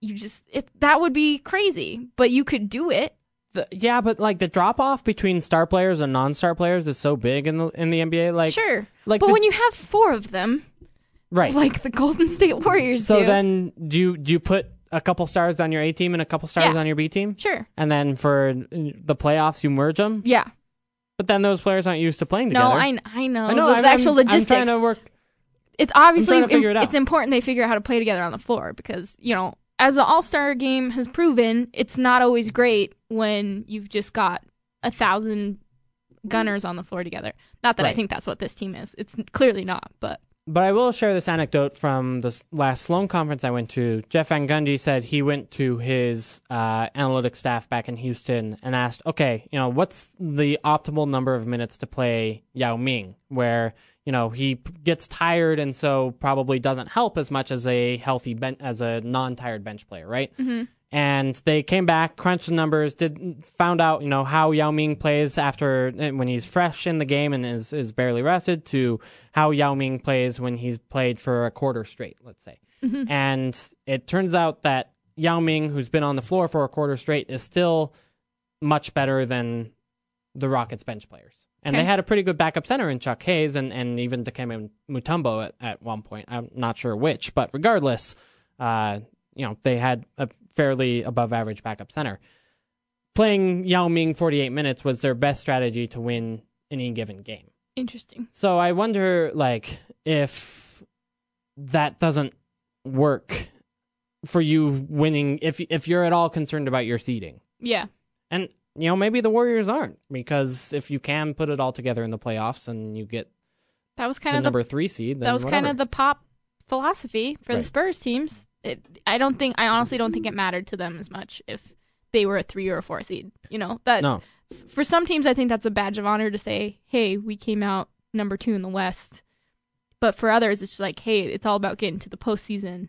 you just it that would be crazy, but you could do it. The, yeah, but like the drop off between star players and non-star players is so big in the in the NBA. Like, sure. like but the- when you have four of them, right. like the Golden State Warriors so do. then, do you do you put a couple stars on your A team and a couple stars Yeah. on your B team, sure. and then for the playoffs you merge them? Yeah. But then those players aren't used to playing together. No. I I know. I know. the I'm, actual I'm, logistics. I'm trying to work. it's obviously trying to figure it out. it's important they figure out how to play together on the floor because you know as the all-star game has proven it's not always great when you've just got a thousand gunners on the floor together not that i Right. think that's what this team is it's clearly not but But I will share this anecdote from the last Sloan conference I went to. Jeff Van Gundy said he went to his uh, analytics staff back in Houston and asked, okay, you know, what's the optimal number of minutes to play Yao Ming, where you know he gets tired and so probably doesn't help as much as a healthy ben- as a non-tired bench player, right? Mm-hmm. And they came back, crunched the numbers, did found out you know how Yao Ming plays after eh, when he's fresh in the game and is is barely rested to how Yao Ming plays when he's played for a quarter straight, let's say. And it turns out that Yao Ming, who's been on the floor for a quarter straight, is still much better than the Rockets bench players. And they had a pretty good backup center in Chuck Hayes and, and even Dikembe Mutombo at, at one point. I'm not sure which, but regardless, uh, you know, they had a fairly above average backup center. Playing Yao Ming 48 minutes was their best strategy to win any given game. interesting. So I wonder, like, if that doesn't work for you winning, if if you're at all concerned about your seeding, yeah. And you know maybe the Warriors aren't, because if you can put it all together in the playoffs and you get that was kind the of the number three seed, then that was kind of the pop philosophy for the spurs teams it, i don't think i honestly don't think it mattered to them as much if they were a three or a four seed you know that no. for some teams, I think that's a badge of honor to say, "Hey, we came out number two in the West." But for others, it's like, "Hey, it's all about getting to the postseason,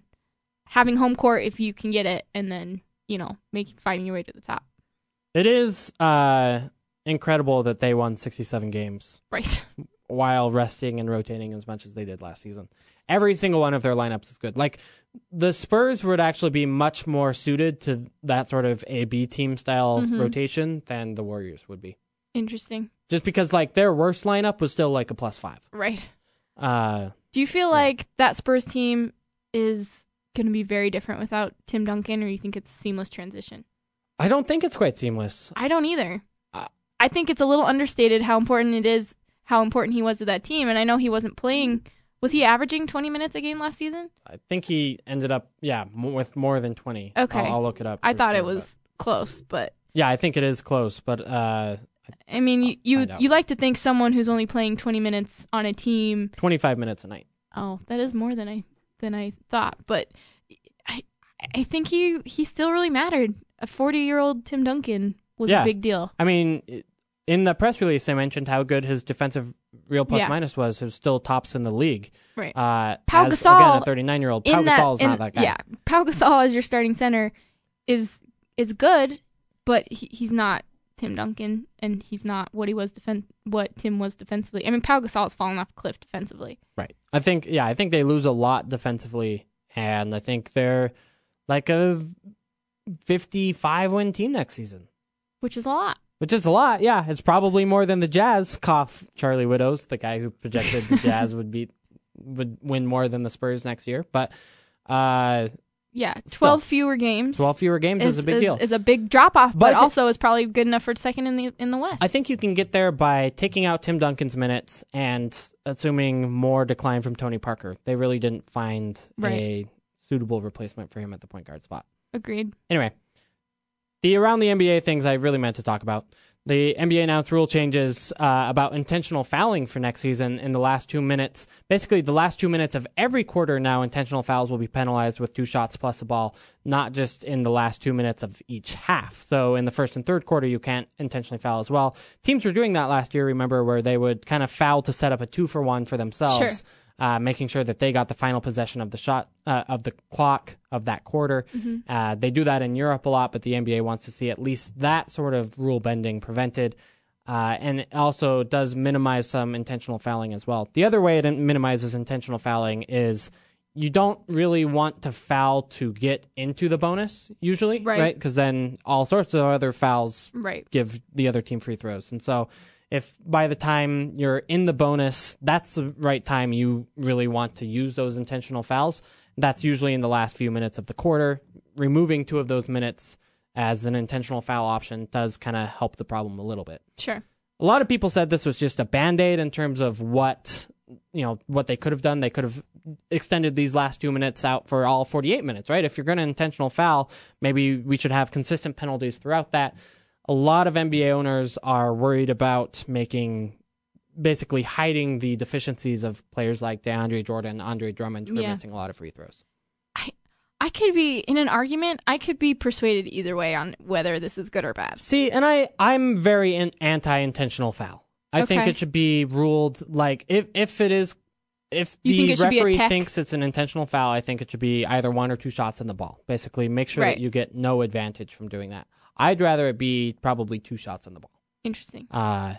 having home court if you can get it, and then you know, making fighting your way to the top." It is uh, incredible that they won 67 games Right? while resting and rotating as much as they did last season. Every single one of their lineups is good. Like the Spurs would actually be much more suited to that sort of A B team style Mhm. rotation than the Warriors would be. Interesting. Just because like their worst lineup was still like a plus five. Right. Uh, Do you feel Yeah. like that Spurs team is going to be very different without Tim Duncan, or you think it's a seamless transition? I don't think it's quite seamless. I don't either. Uh, I think it's a little understated how important it is, how important he was to that team. And I know he wasn't playing. Was he averaging 20 minutes a game last season? I think he ended up yeah m- with more than 20. Okay. I'll, I'll look it up. I thought it sure, was close, but but- yeah, I think it is close, but uh, I mean, you you, you like to think someone who's only playing 20 minutes on a team. 25 minutes a night. Oh, that is more than I than I thought, but I I think he he still really mattered. A 40 year old Tim Duncan was Yeah. a big deal. I mean, in the press release, they mentioned how good his defensive real plus Yeah. minus was. Was still tops in the league. Right. Uh, Pau as, Gasol again, a 39 year old. Pau Gasol is not that guy. Yeah, Pau Gasol as your starting center is is good, but he, he's not Tim Duncan, and he's not what he was defen- what Tim was defensively. I mean, Pau Gasol's fallen off a cliff defensively. Right. I think, yeah, I think they lose a lot defensively, and I think they're like a 55 win team next season, which is a lot. Which is a lot. Yeah, it's probably more than the Jazz. Cough, Charlie Widows, the guy who projected the Jazz would beat would win more than the Spurs next year, but uh, Yeah, twelve fewer games. 12 fewer games is, a big deal. Is a big drop off, But but, also is probably good enough for second in the in the West. I think you can get there by taking out Tim Duncan's minutes and assuming more decline from Tony Parker. They really didn't find a suitable replacement for him at the point guard spot. Agreed. Anyway, the around the NBA things I really meant to talk about. The NBA announced rule changes uh, about intentional fouling for next season in the last two minutes. Basically, the last two minutes of every quarter now, intentional fouls will be penalized with two shots plus a ball, not just in the last two minutes of each half. So, in the first and third quarter, you can't intentionally foul as well. Teams were doing that last year, remember, where they would kind of foul to set up a two for one for themselves Sure. Uh, making sure that they got the final possession of the shot uh, of the clock of that quarter. Uh, they do that in Europe a lot, but the NBA wants to see at least that sort of rule bending prevented. Uh, and it also does minimize some intentional fouling as well. The other way it minimizes intentional fouling is you don't really want to foul to get into the bonus usually, Right. right? Because then all sorts of other fouls Right. give the other team free throws. And so if by the time you're in the bonus, that's the right time you really want to use those intentional fouls. That's usually in the last few minutes of the quarter. Removing two of those minutes as an intentional foul option does kind of help the problem a little bit. Sure. A lot of people said this was just a band-aid in terms of what you know what they could have done. They could have extended these last two minutes out for all 48 minutes, right? If you're going to intentional foul, maybe we should have consistent penalties throughout that. A lot of NBA owners are worried about making basically hiding the deficiencies of players like DeAndre Jordan, Andre Drummond, who are missing a lot of free throws. I I could be in an argument. I could be persuaded either way on whether this is good or bad. See, and I I'm very in, anti-intentional foul. I think it should be ruled like if if it is if You think the it should be a referee thinks it's an intentional foul, I think it should be either one or two shots in the ball. Basically, make sure Right. that you get no advantage from doing that. I'd rather it be probably two shots on the ball. Interesting. Uh,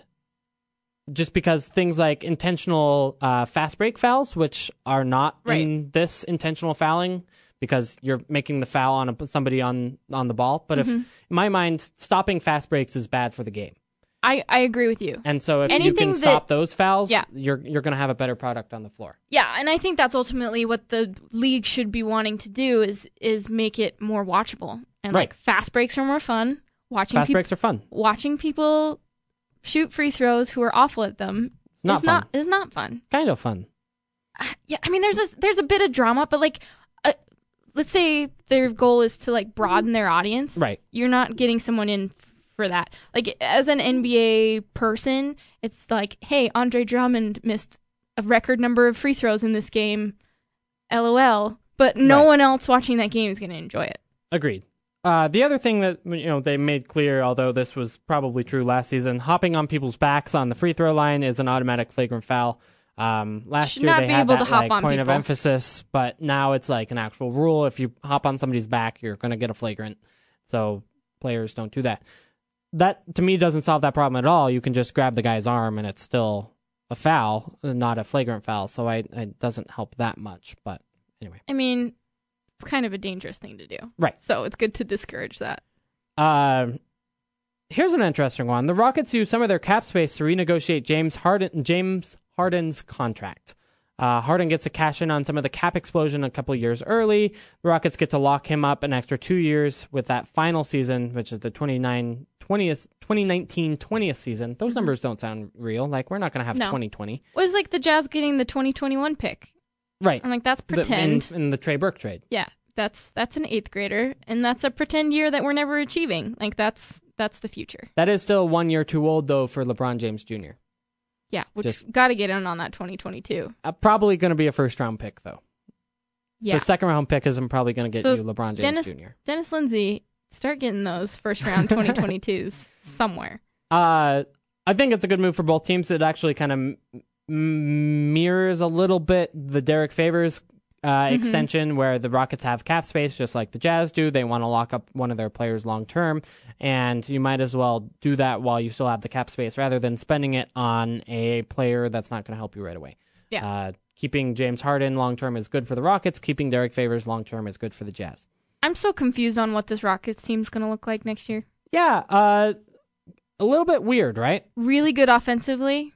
just because things like intentional uh, fast break fouls, which are not in this intentional fouling, because you're making the foul on a, somebody on on the ball. But if Mm-hmm. in my mind, stopping fast breaks is bad for the game, I, I agree with you. and so if you Anything can that- stop those fouls, Yeah. you're you're going to have a better product on the floor. Yeah, and I think that's ultimately what the league should be wanting to do is is make it more watchable. And Right. like fast breaks are more fun. Watching Fast people breaks are fun. watching people shoot free throws who are awful at them It's not is fun. not is not fun. Kind of fun. Yeah, I mean there's a there's a bit of drama, but like uh, let's say their goal is to like broaden their audience. Right. You're not getting someone in for that. Like as an NBA person, it's like, hey, Andre Drummond missed a record number of free throws in this game. LOL. But no Right. one else watching that game is going to enjoy it. Agreed. Uh, the other thing that you know they made clear, although this was probably true last season, hopping on people's backs on the free throw line is an automatic flagrant foul. Um, last Should year they had able that to hop like, on point of emphasis, but now it's like an actual rule. If you hop on somebody's back, you're going to get a flagrant. So players don't do that. That to me doesn't solve that problem at all. You can just grab the guy's arm and it's still a foul, not a flagrant foul. So I, it doesn't help that much. But anyway, I mean, it's kind of a dangerous thing to do. right. So it's good to discourage that. Uh, here's an interesting one. The Rockets use some of their cap space to renegotiate James Harden James Harden's contract. Uh, Harden gets to cash in on some of the cap explosion a couple years early. The Rockets get to lock him up an extra two years with that final season, which is the 29, 20th, 2019 20th season. Those numbers don't sound real. Like, we're not going to have No. 2020. It was like the Jazz getting the 2021 pick. Right. I'm like, that's The- pretend. in, in the Trey Burke trade. yeah, that's that's an eighth grader, and that's a pretend year that we're never achieving. Like that's that's the future. That is still one year too old though for LeBron James Jr. Yeah, we Just- got to get in on that 2022. Uh, probably going to be a first round pick though. Yeah, The second round pick isn't probably going to get So you LeBron James Dennis Jr. Dennis Lindsey, start getting those first round 2022s somewhere. Uh, I think it's a good move for both teams. It actually kind of mirrors a little bit the Derrick Favors uh, Mm-hmm. extension, where the Rockets have cap space, just like the Jazz do. They want to lock up one of their players long term, and you might as well do that while you still have the cap space, rather than spending it on a player that's not going to help you right away. Yeah. Uh, keeping James Harden long term is good for the Rockets. Keeping Derrick Favors long term is good for the Jazz. I'm so confused on what this Rockets team's going to look like next year. Yeah. Uh, a little bit weird, right? Really good offensively.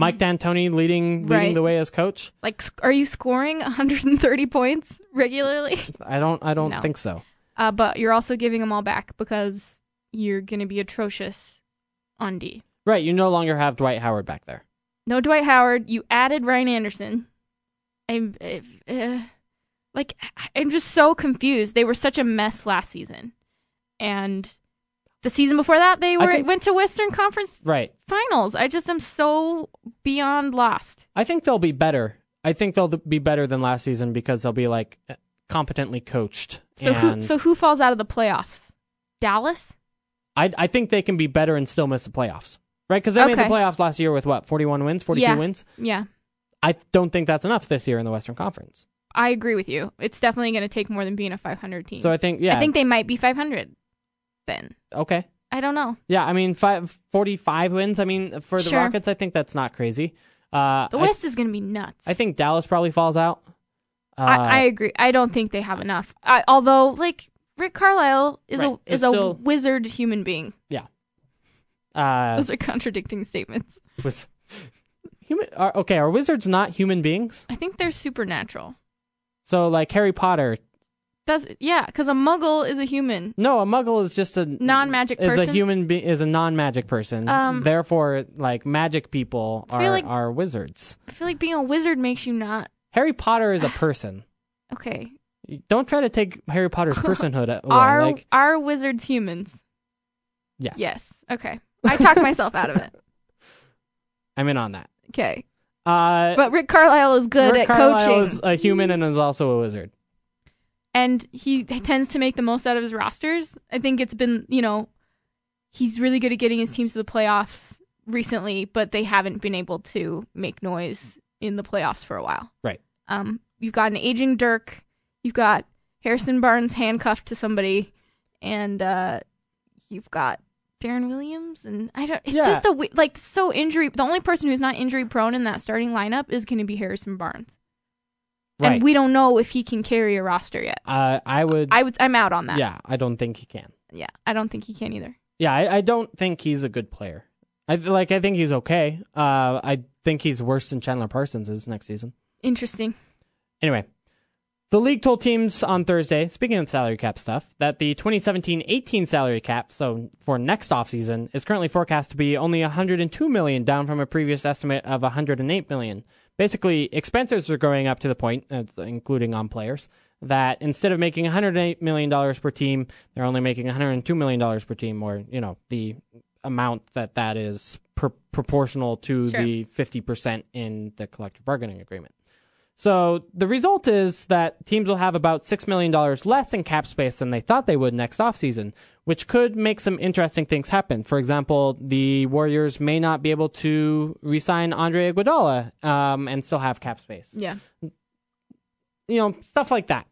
Mike D'Antoni leading leading Right. the way as coach. Like, sc- are you scoring 130 points regularly? I don't I don't No. think so. Uh, but you're also giving them all back because you're going to be atrocious on D. Right, you no longer have Dwight Howard back there. No Dwight Howard. You added Ryan Anderson. I'm uh, like I'm just so confused. They were such a mess last season, and the season before that they were think- went to Western Conference Right. Finals. I just am so beyond lost. I think they'll be better. I think they'll be better than last season because they'll be like uh, competently coached. So who so who falls out of the playoffs? Dallas. I I think they can be better and still miss the playoffs. Right? Cuz they made the playoffs last year with what? 41 wins, 42 Yeah. wins. Yeah, I don't think that's enough this year in the Western Conference. I agree with you. It's definitely going to take more than being a 500 team. So I think yeah. I think they might be 500. Then okay. I don't know. Yeah, I mean five, 45 wins. I mean for the Sure. Rockets I think that's not crazy. Uh The I- West is going to be nuts. I, think Dallas probably falls out. Uh, I, I agree. I don't think they have enough. I, although, like Rick Carlisle is Right. a is But a still- wizard human being. Yeah. Uh Those are contradicting statements. was human are, okay are wizards not human beings I think they're supernatural. so like harry potter That's yeah, because a Muggle is a human. no a muggle is just a Non-magic is a person? human be- is a non-magic person Um, therefore like magic people I feel are like- are wizards I feel like being a wizard makes you not harry potter is a person okay. don't try to take harry potter's personhood away Are like are wizards humans? yes Yes. Okay. I talked myself out of it. i'm in on that Okay. uh But Rick Carlisle is good Rick at Carlisle coaching, is a human and is also a wizard and he tends to make the most out of his rosters. I think it's been, you know, he's really good at getting his teams to the playoffs recently, but they haven't been able to make noise in the playoffs for a while. Right. Um, you've got an aging Dirk, you've got Harrison Barnes handcuffed to somebody, and uh, you've got Deron Williams, and I don't. It's Yeah. just a like so injury. The only person who's not injury prone in that starting lineup is going to be Harrison Barnes, right and we don't know if he can carry a roster yet. uh i would I would. I'm out on that. yeah i don't think he can Yeah, I don't think he can either. Yeah, I, I don't think he's a good player. I like. I think he's okay. Uh, I think he's worse than Chandler Parsons is next season. Interesting. Anyway, the league told teams on Thursday, speaking of salary cap stuff, that the 2017-18 salary cap, so for next offseason, is currently forecast to be only 102 million, down from a previous estimate of 108 million. Basically, expenses are going up to the point, uh, including on players, that instead of making 108 million dollars per team, they're only making 102 million dollars per team, or you know the amount that that is pr- proportional to Sure. the 50% in the collective bargaining agreement. So the result is that teams will have about $6 million less in cap space than they thought they would next offseason, which could make some interesting things happen. For example, the Warriors may not be able to re-sign Andre Iguodala um, and still have cap space. Yeah. You know, stuff like that.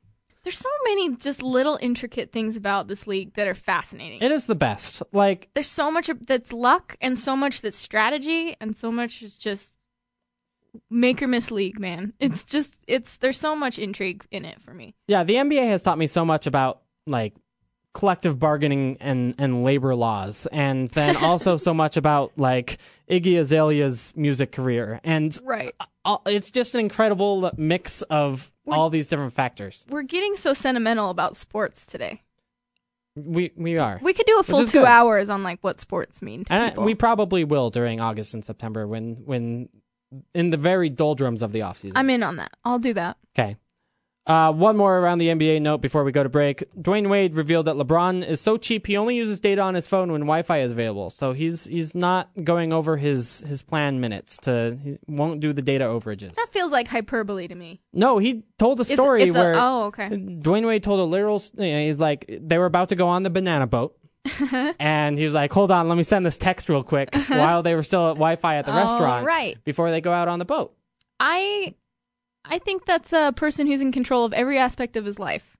There's so many just little intricate things about this league that are fascinating. It is the best. Like, There's so much that's luck and so much that's strategy and so much is just make or miss league, man. It's just it's there's so much intrigue in it for me. yeah, the NBA has taught me so much about like collective bargaining and and labor laws, and then also so much about like Iggy Azalea's music career, and Right. all- it's just an incredible mix of all these different factors. We're getting so sentimental about sports today. We we are, We could do a full two good. hours on like what sports mean to and I- we probably will during August and September when when in the very doldrums of the off season. I'm in on that. I'll do that. Okay. Uh, one more around the NBA note before we go to break. Dwyane Wade revealed that LeBron is so cheap he only uses data on his phone when Wi-Fi is available. So he's he's not going over his his plan minutes to he won't do the data overages. That feels like hyperbole to me. No, he told a story it's a- where oh, okay. Dwyane Wade told a literal. you know, He's like they were about to go on the banana boat. and he was like, "Hold on, let me send this text real quick." while they were still at Wi-Fi at the restaurant, right. before they go out on the boat. I I think that's a person who's in control of every aspect of his life.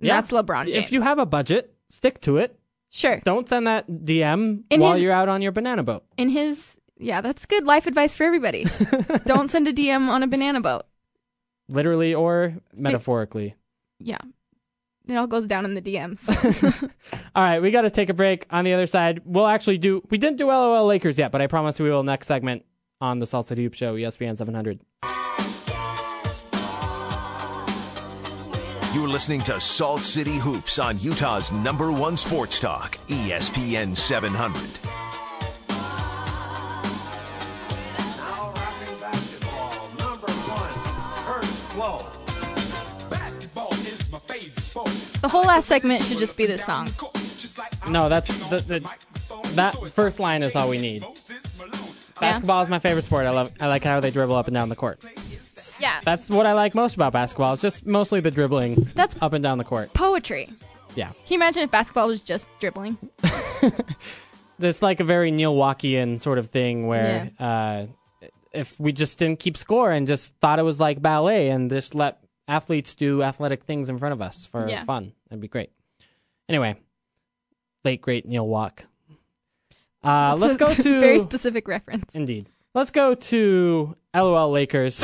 Yeah. That's LeBron James. If you have a budget, stick to it. sure. Don't send that DM In while his- you're out on your banana boat. In his yeah, that's good life advice for everybody. Don't send a DM on a banana boat. Literally or metaphorically. Yeah. It all goes down in the DMs. All right, we got to take a break. On the other side, we'll actually do. We didn't do LOL Lakers yet, but I promise we will next segment on the Salt City Hoop Show, ESPN 700. You're listening to Salt City Hoops on Utah's number one sports talk, ESPN 700. The whole last segment should just be this song. No, that's the, the that first line is all we need. Basketball is my favorite sport. I love. I like how they dribble up and down the court. Yeah. That's what I like most about basketball. It's just mostly the dribbling That's up and down the court. poetry. Yeah, Can you imagine if basketball was just dribbling? it's like a very Neil Walkian sort of thing where uh, if we just didn't keep score and just thought it was like ballet and just let athletes do athletic things in front of us for Yeah. fun, that'd be great. Anyway, late great Neil Walk. Uh, let's go to very specific reference. Indeed. Let's go to LOL Lakers.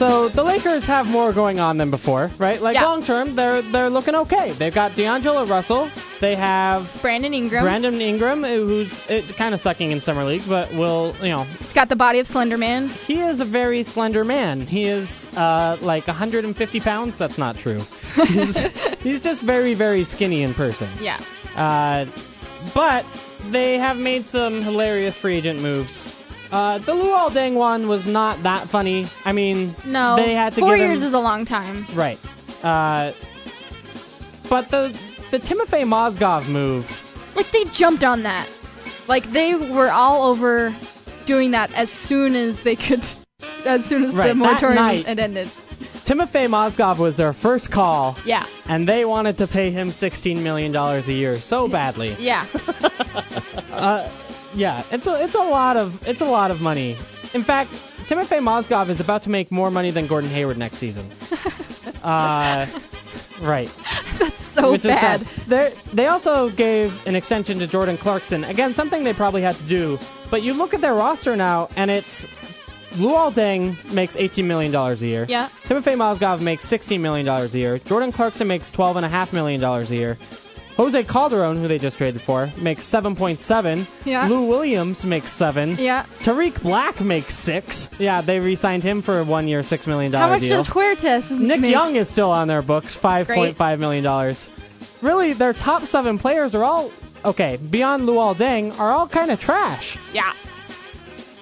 So the Lakers have more going on than before, right? Like Yeah. long term, they're they're looking okay. They've got D'Angelo Russell. They have Brandon Ingram. Brandon Ingram, who's it, kind of sucking in summer league, but will you know He's got the body of Slender Man. he is a very slender man. He is uh, like 150 pounds. That's not true. He's, he's just very very skinny in person. Yeah. Uh, but they have made some hilarious free agent moves. Uh, the Luol Deng one was not that funny. I mean, No. they had to Four give years him, is a long time. right. Uh, but the the Timofey Mozgov move, Like they jumped on that. Like they were all over doing that as soon as they could. As soon as Right, the moratorium had ended. Timofey Mozgov was their first call, Yeah. and they wanted to pay him sixteen million dollars a year so badly. Yeah. Yeah, it's a it's a lot of it's a lot of money. In fact, Timofey Mozgov is about to make more money than Gordon Hayward next season. uh, right. That's so which bad. They they also gave an extension to Jordan Clarkson. Again, something they probably had to do. But you look at their roster now, and it's Luol Deng makes eighteen million dollars a year. Yeah. Timofey Mozgov makes sixteen million dollars a year. Jordan Clarkson makes twelve and a half million dollars a year. Jose Calderon, who they just traded for, makes seven point seven. Yeah. Lou Williams makes seven. Yeah. Tarik Black makes six. Yeah, they re-signed him for a one-year, $6 million How much deal. does Huertas Nick make? Young is still on their books, five point five million dollars. Really, their top seven players are all okay. Beyond Luol Deng, are all kind of trash. Yeah.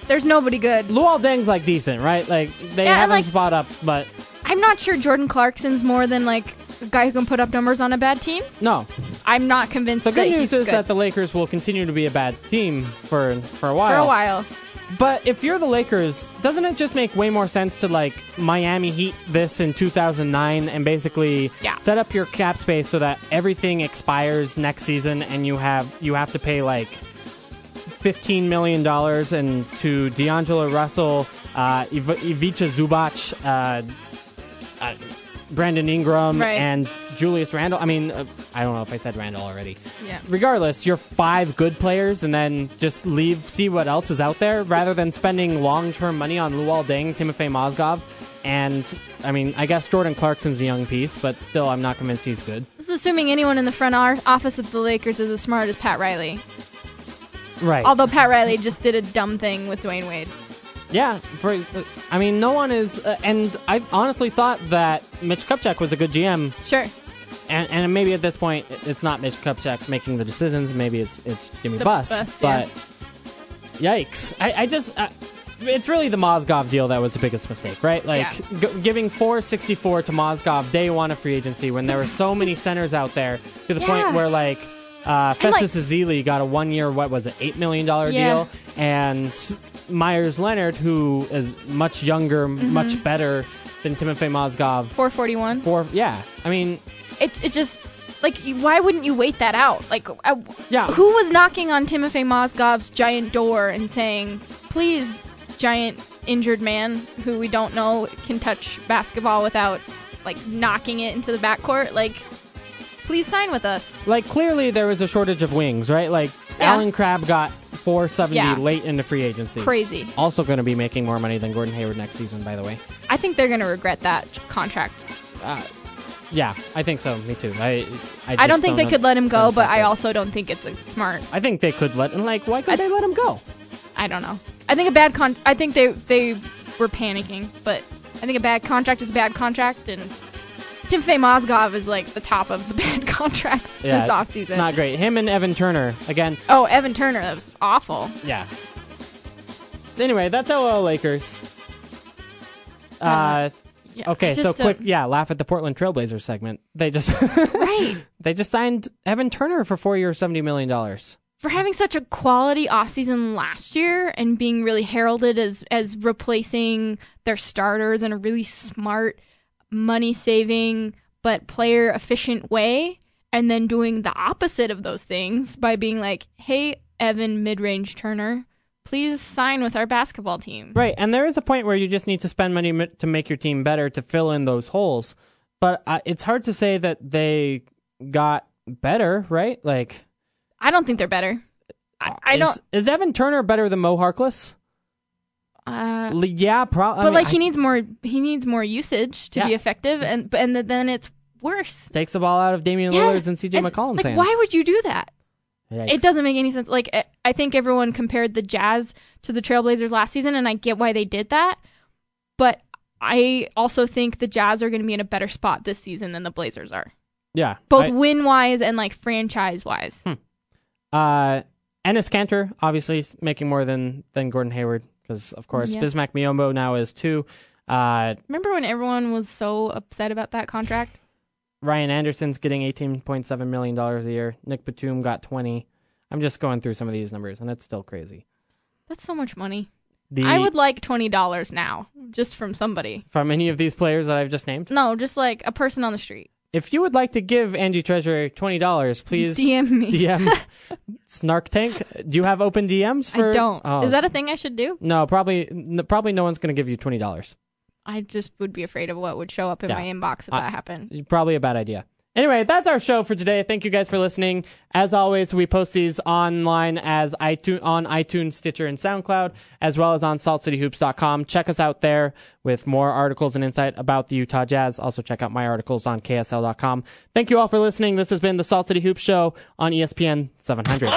There's nobody good. Luol Deng's like decent, right? Like they Yeah, and, haven't like- spot up, but I'm not sure Jordan Clarkson's more than like a guy who can put up numbers on a bad team. no. I'm not convinced The that good news is good that the Lakers will continue to be a bad team for for a while. for a while. But if you're the Lakers, doesn't it just make way more sense to like Miami Heat this in 2009 and basically Yeah. set up your cap space so that everything expires next season and you have you have to pay like 15 million dollars and to D'Angelo Russell, uh, Iv- Ivica Zubac, uh, uh, Brandon Ingram, Right. and Julius Randle. I mean, uh, I don't know if I said Randle already Yeah. regardless, you're five good players and then just leave, see what else is out there rather than spending long term money on Luol Deng, Timofey Mozgov, and I mean, I guess Jordan Clarkson's a young piece, but still, I'm not convinced he's good. This is assuming anyone in the front office of the Lakers is as smart as Pat Riley. Right. Although Pat Riley just did a dumb thing with Dwyane Wade. Yeah. For, I mean, no one is, uh, and I honestly thought that Mitch Kupchak was a good GM, Sure. and, and maybe at this point, it's not Mitch Kupchak making the decisions. Maybe it's it's Jimmy The Buss, Buss, but yikes! I, I just. Uh, it's really the Mozgov deal that was the biggest mistake, right? Like Yeah. g- giving 464 to Mozgov day one of free agency when there were so many centers out there to the Yeah. point where like uh, And, like- Festus Ezeli got a one year what was it eight million dollar Yeah. deal, and Meyers Leonard, who is much younger, Mm-hmm. much better than Timofey Mozgov. 441. For yeah, I mean It it just like why wouldn't you wait that out? Like uh, Yeah. who was knocking on Timofey Mozgov's giant door and saying, "Please, giant injured man who we don't know can touch basketball without like knocking it into the backcourt, like please sign with us." like clearly there was a shortage of wings, right? Like Yeah. Allen Crabbe got 470 Yeah. late into free agency. Crazy. Also going to be making more money than Gordon Hayward next season, by the way. I think they're going to regret that contract. Uh, yeah, I think so. Me too. I I, I don't think they know- could let him go, but I also don't think it's a smart. I think they could let. Him like, why could I- they let him go? I don't know. I think a bad con. I think they they were panicking, but I think a bad contract is a bad contract, and Timofey Mozgov is like the top of the bad contracts Yeah, this offseason. it's not great. Him and Evan Turner again. Oh, Evan Turner, that was awful. Yeah. Anyway, that's LOL Lakers. Uh, Yeah, okay, so quick, don't- yeah, laugh at the Portland Trailblazers segment. They just right they just signed Evan Turner for four years, seventy million dollars. for having such a quality offseason last year and being really heralded as as replacing their starters and a really smart, money saving but player efficient way, and then doing the opposite of those things by being like, "Hey, Evan mid range Turner." Please sign with our basketball team. Right, and there is a point where you just need to spend money to make your team better to fill in those holes. But uh, it's hard to say that they got better, right? Like, I don't think they're better. I, I is, don't. Is Evan Turner better than Mo Harkless? Uh, yeah, probably. but like he needs more. He needs more usage to Yeah. be effective, and and then it's worse. takes the ball out of Damian Yeah, Lillard's and CJ McCollum's like, hands. Why would you do that? Yikes. It doesn't make any sense. Like I- I think everyone compared the Jazz to the Trailblazers last season, and I get why they did that. But I also think the Jazz are going to be in a better spot this season than the Blazers are, Yeah, both I- win wise and like franchise wise. Uh, Enes Kanter obviously is making more than than Gordon Hayward because of course Yeah. Bismack Biyombo now is two. Uh, Remember when everyone was so upset about that contract? Ryan Anderson's getting eighteen point seven million dollars a year. Nick Batum got twenty. I'm just going through some of these numbers and it's still crazy. That's so much money. The I would like twenty dollars now, just from somebody. from any of these players that I've just named. No, just like a person on the street. If you would like to give Angie Treasure twenty dollars, please DM me. DM Snark Tank. Do you have open DMs for? I don't. Oh, Is that a thing I should do? no? Probably, n- probably no one's going to give you twenty dollars. I just would be afraid of what would show up in Yeah. my inbox if that happened. Probably a bad idea. Anyway, that's our show for today. Thank you guys for listening. As always, we post these online as iTunes, on iTunes, Stitcher, and SoundCloud, as well as on saltcityhoops.com. Check us out there with more articles and insight about the Utah Jazz. Also check out my articles on ksl.com. Thank you all for listening. This has been the Salt City Hoops Show on ESPN 700.